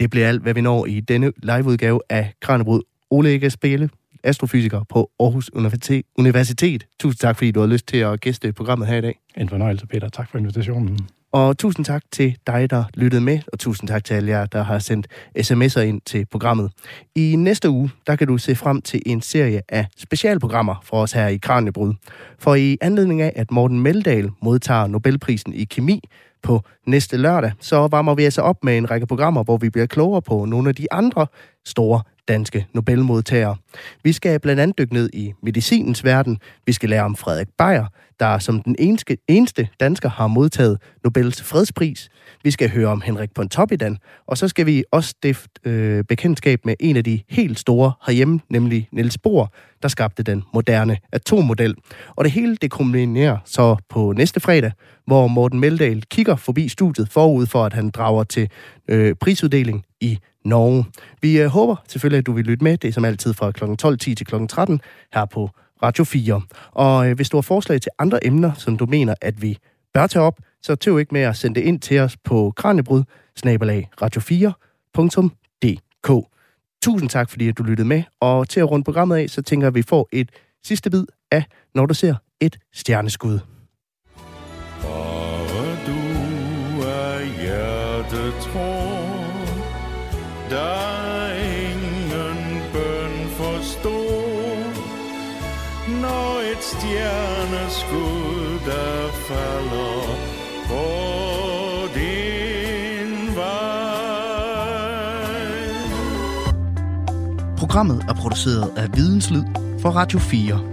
Det bliver alt, hvad vi når i denne liveudgave af Kranjebrud. Ole Ege Spæle, astrofysiker på Aarhus Universitet. Universitet. Tusind tak, fordi du har lyst til at gæste programmet her i dag. En fornøjelse, Peter. Tak for invitationen. Og tusind tak til dig, der lyttede med, og tusind tak til alle jer, der har sendt sms'er ind til programmet. I næste uge, der kan du se frem til en serie af specialprogrammer for os her i Kranjebrud. For i anledning af, at Morten Meldal modtager Nobelprisen i kemi på næste lørdag, så varmer vi altså op med en række programmer, hvor vi bliver klogere på nogle af de andre store danske Nobelmodtagere. Vi skal blandt andet dykke ned i medicinens verden. Vi skal lære om Frederik Beyer, der som den eneste, eneste dansker har modtaget Nobels fredspris. Vi skal høre om Henrik Pontoppidan, og så skal vi også stifte øh, bekendtskab med en af de helt store herhjemme, nemlig Niels Bohr, der skabte den moderne atommodel. Og det hele det kombinerer så på næste fredag, hvor Morten Meldal kigger forbi studiet forud for, at han drager til øh, prisuddeling i Norge. Vi øh, håber selvfølgelig, at du vil lytte med. Det er som altid fra kl. 12.10 til kl. 13 her på Radio 4. Og øh, hvis du har forslag til andre emner, som du mener, at vi bør tage op, så tøv ikke med at sende det ind til os på kranjebryd radio4.dk. Tusind tak, fordi at du lyttede med. Og til at runde programmet af, så tænker jeg, at vi får et sidste bid af, når du ser et stjerneskud. Der ingen bøn forstod. Når et stjerneskud, der falder på din vej. Programmet er produceret af Videnslyd for Radio 4.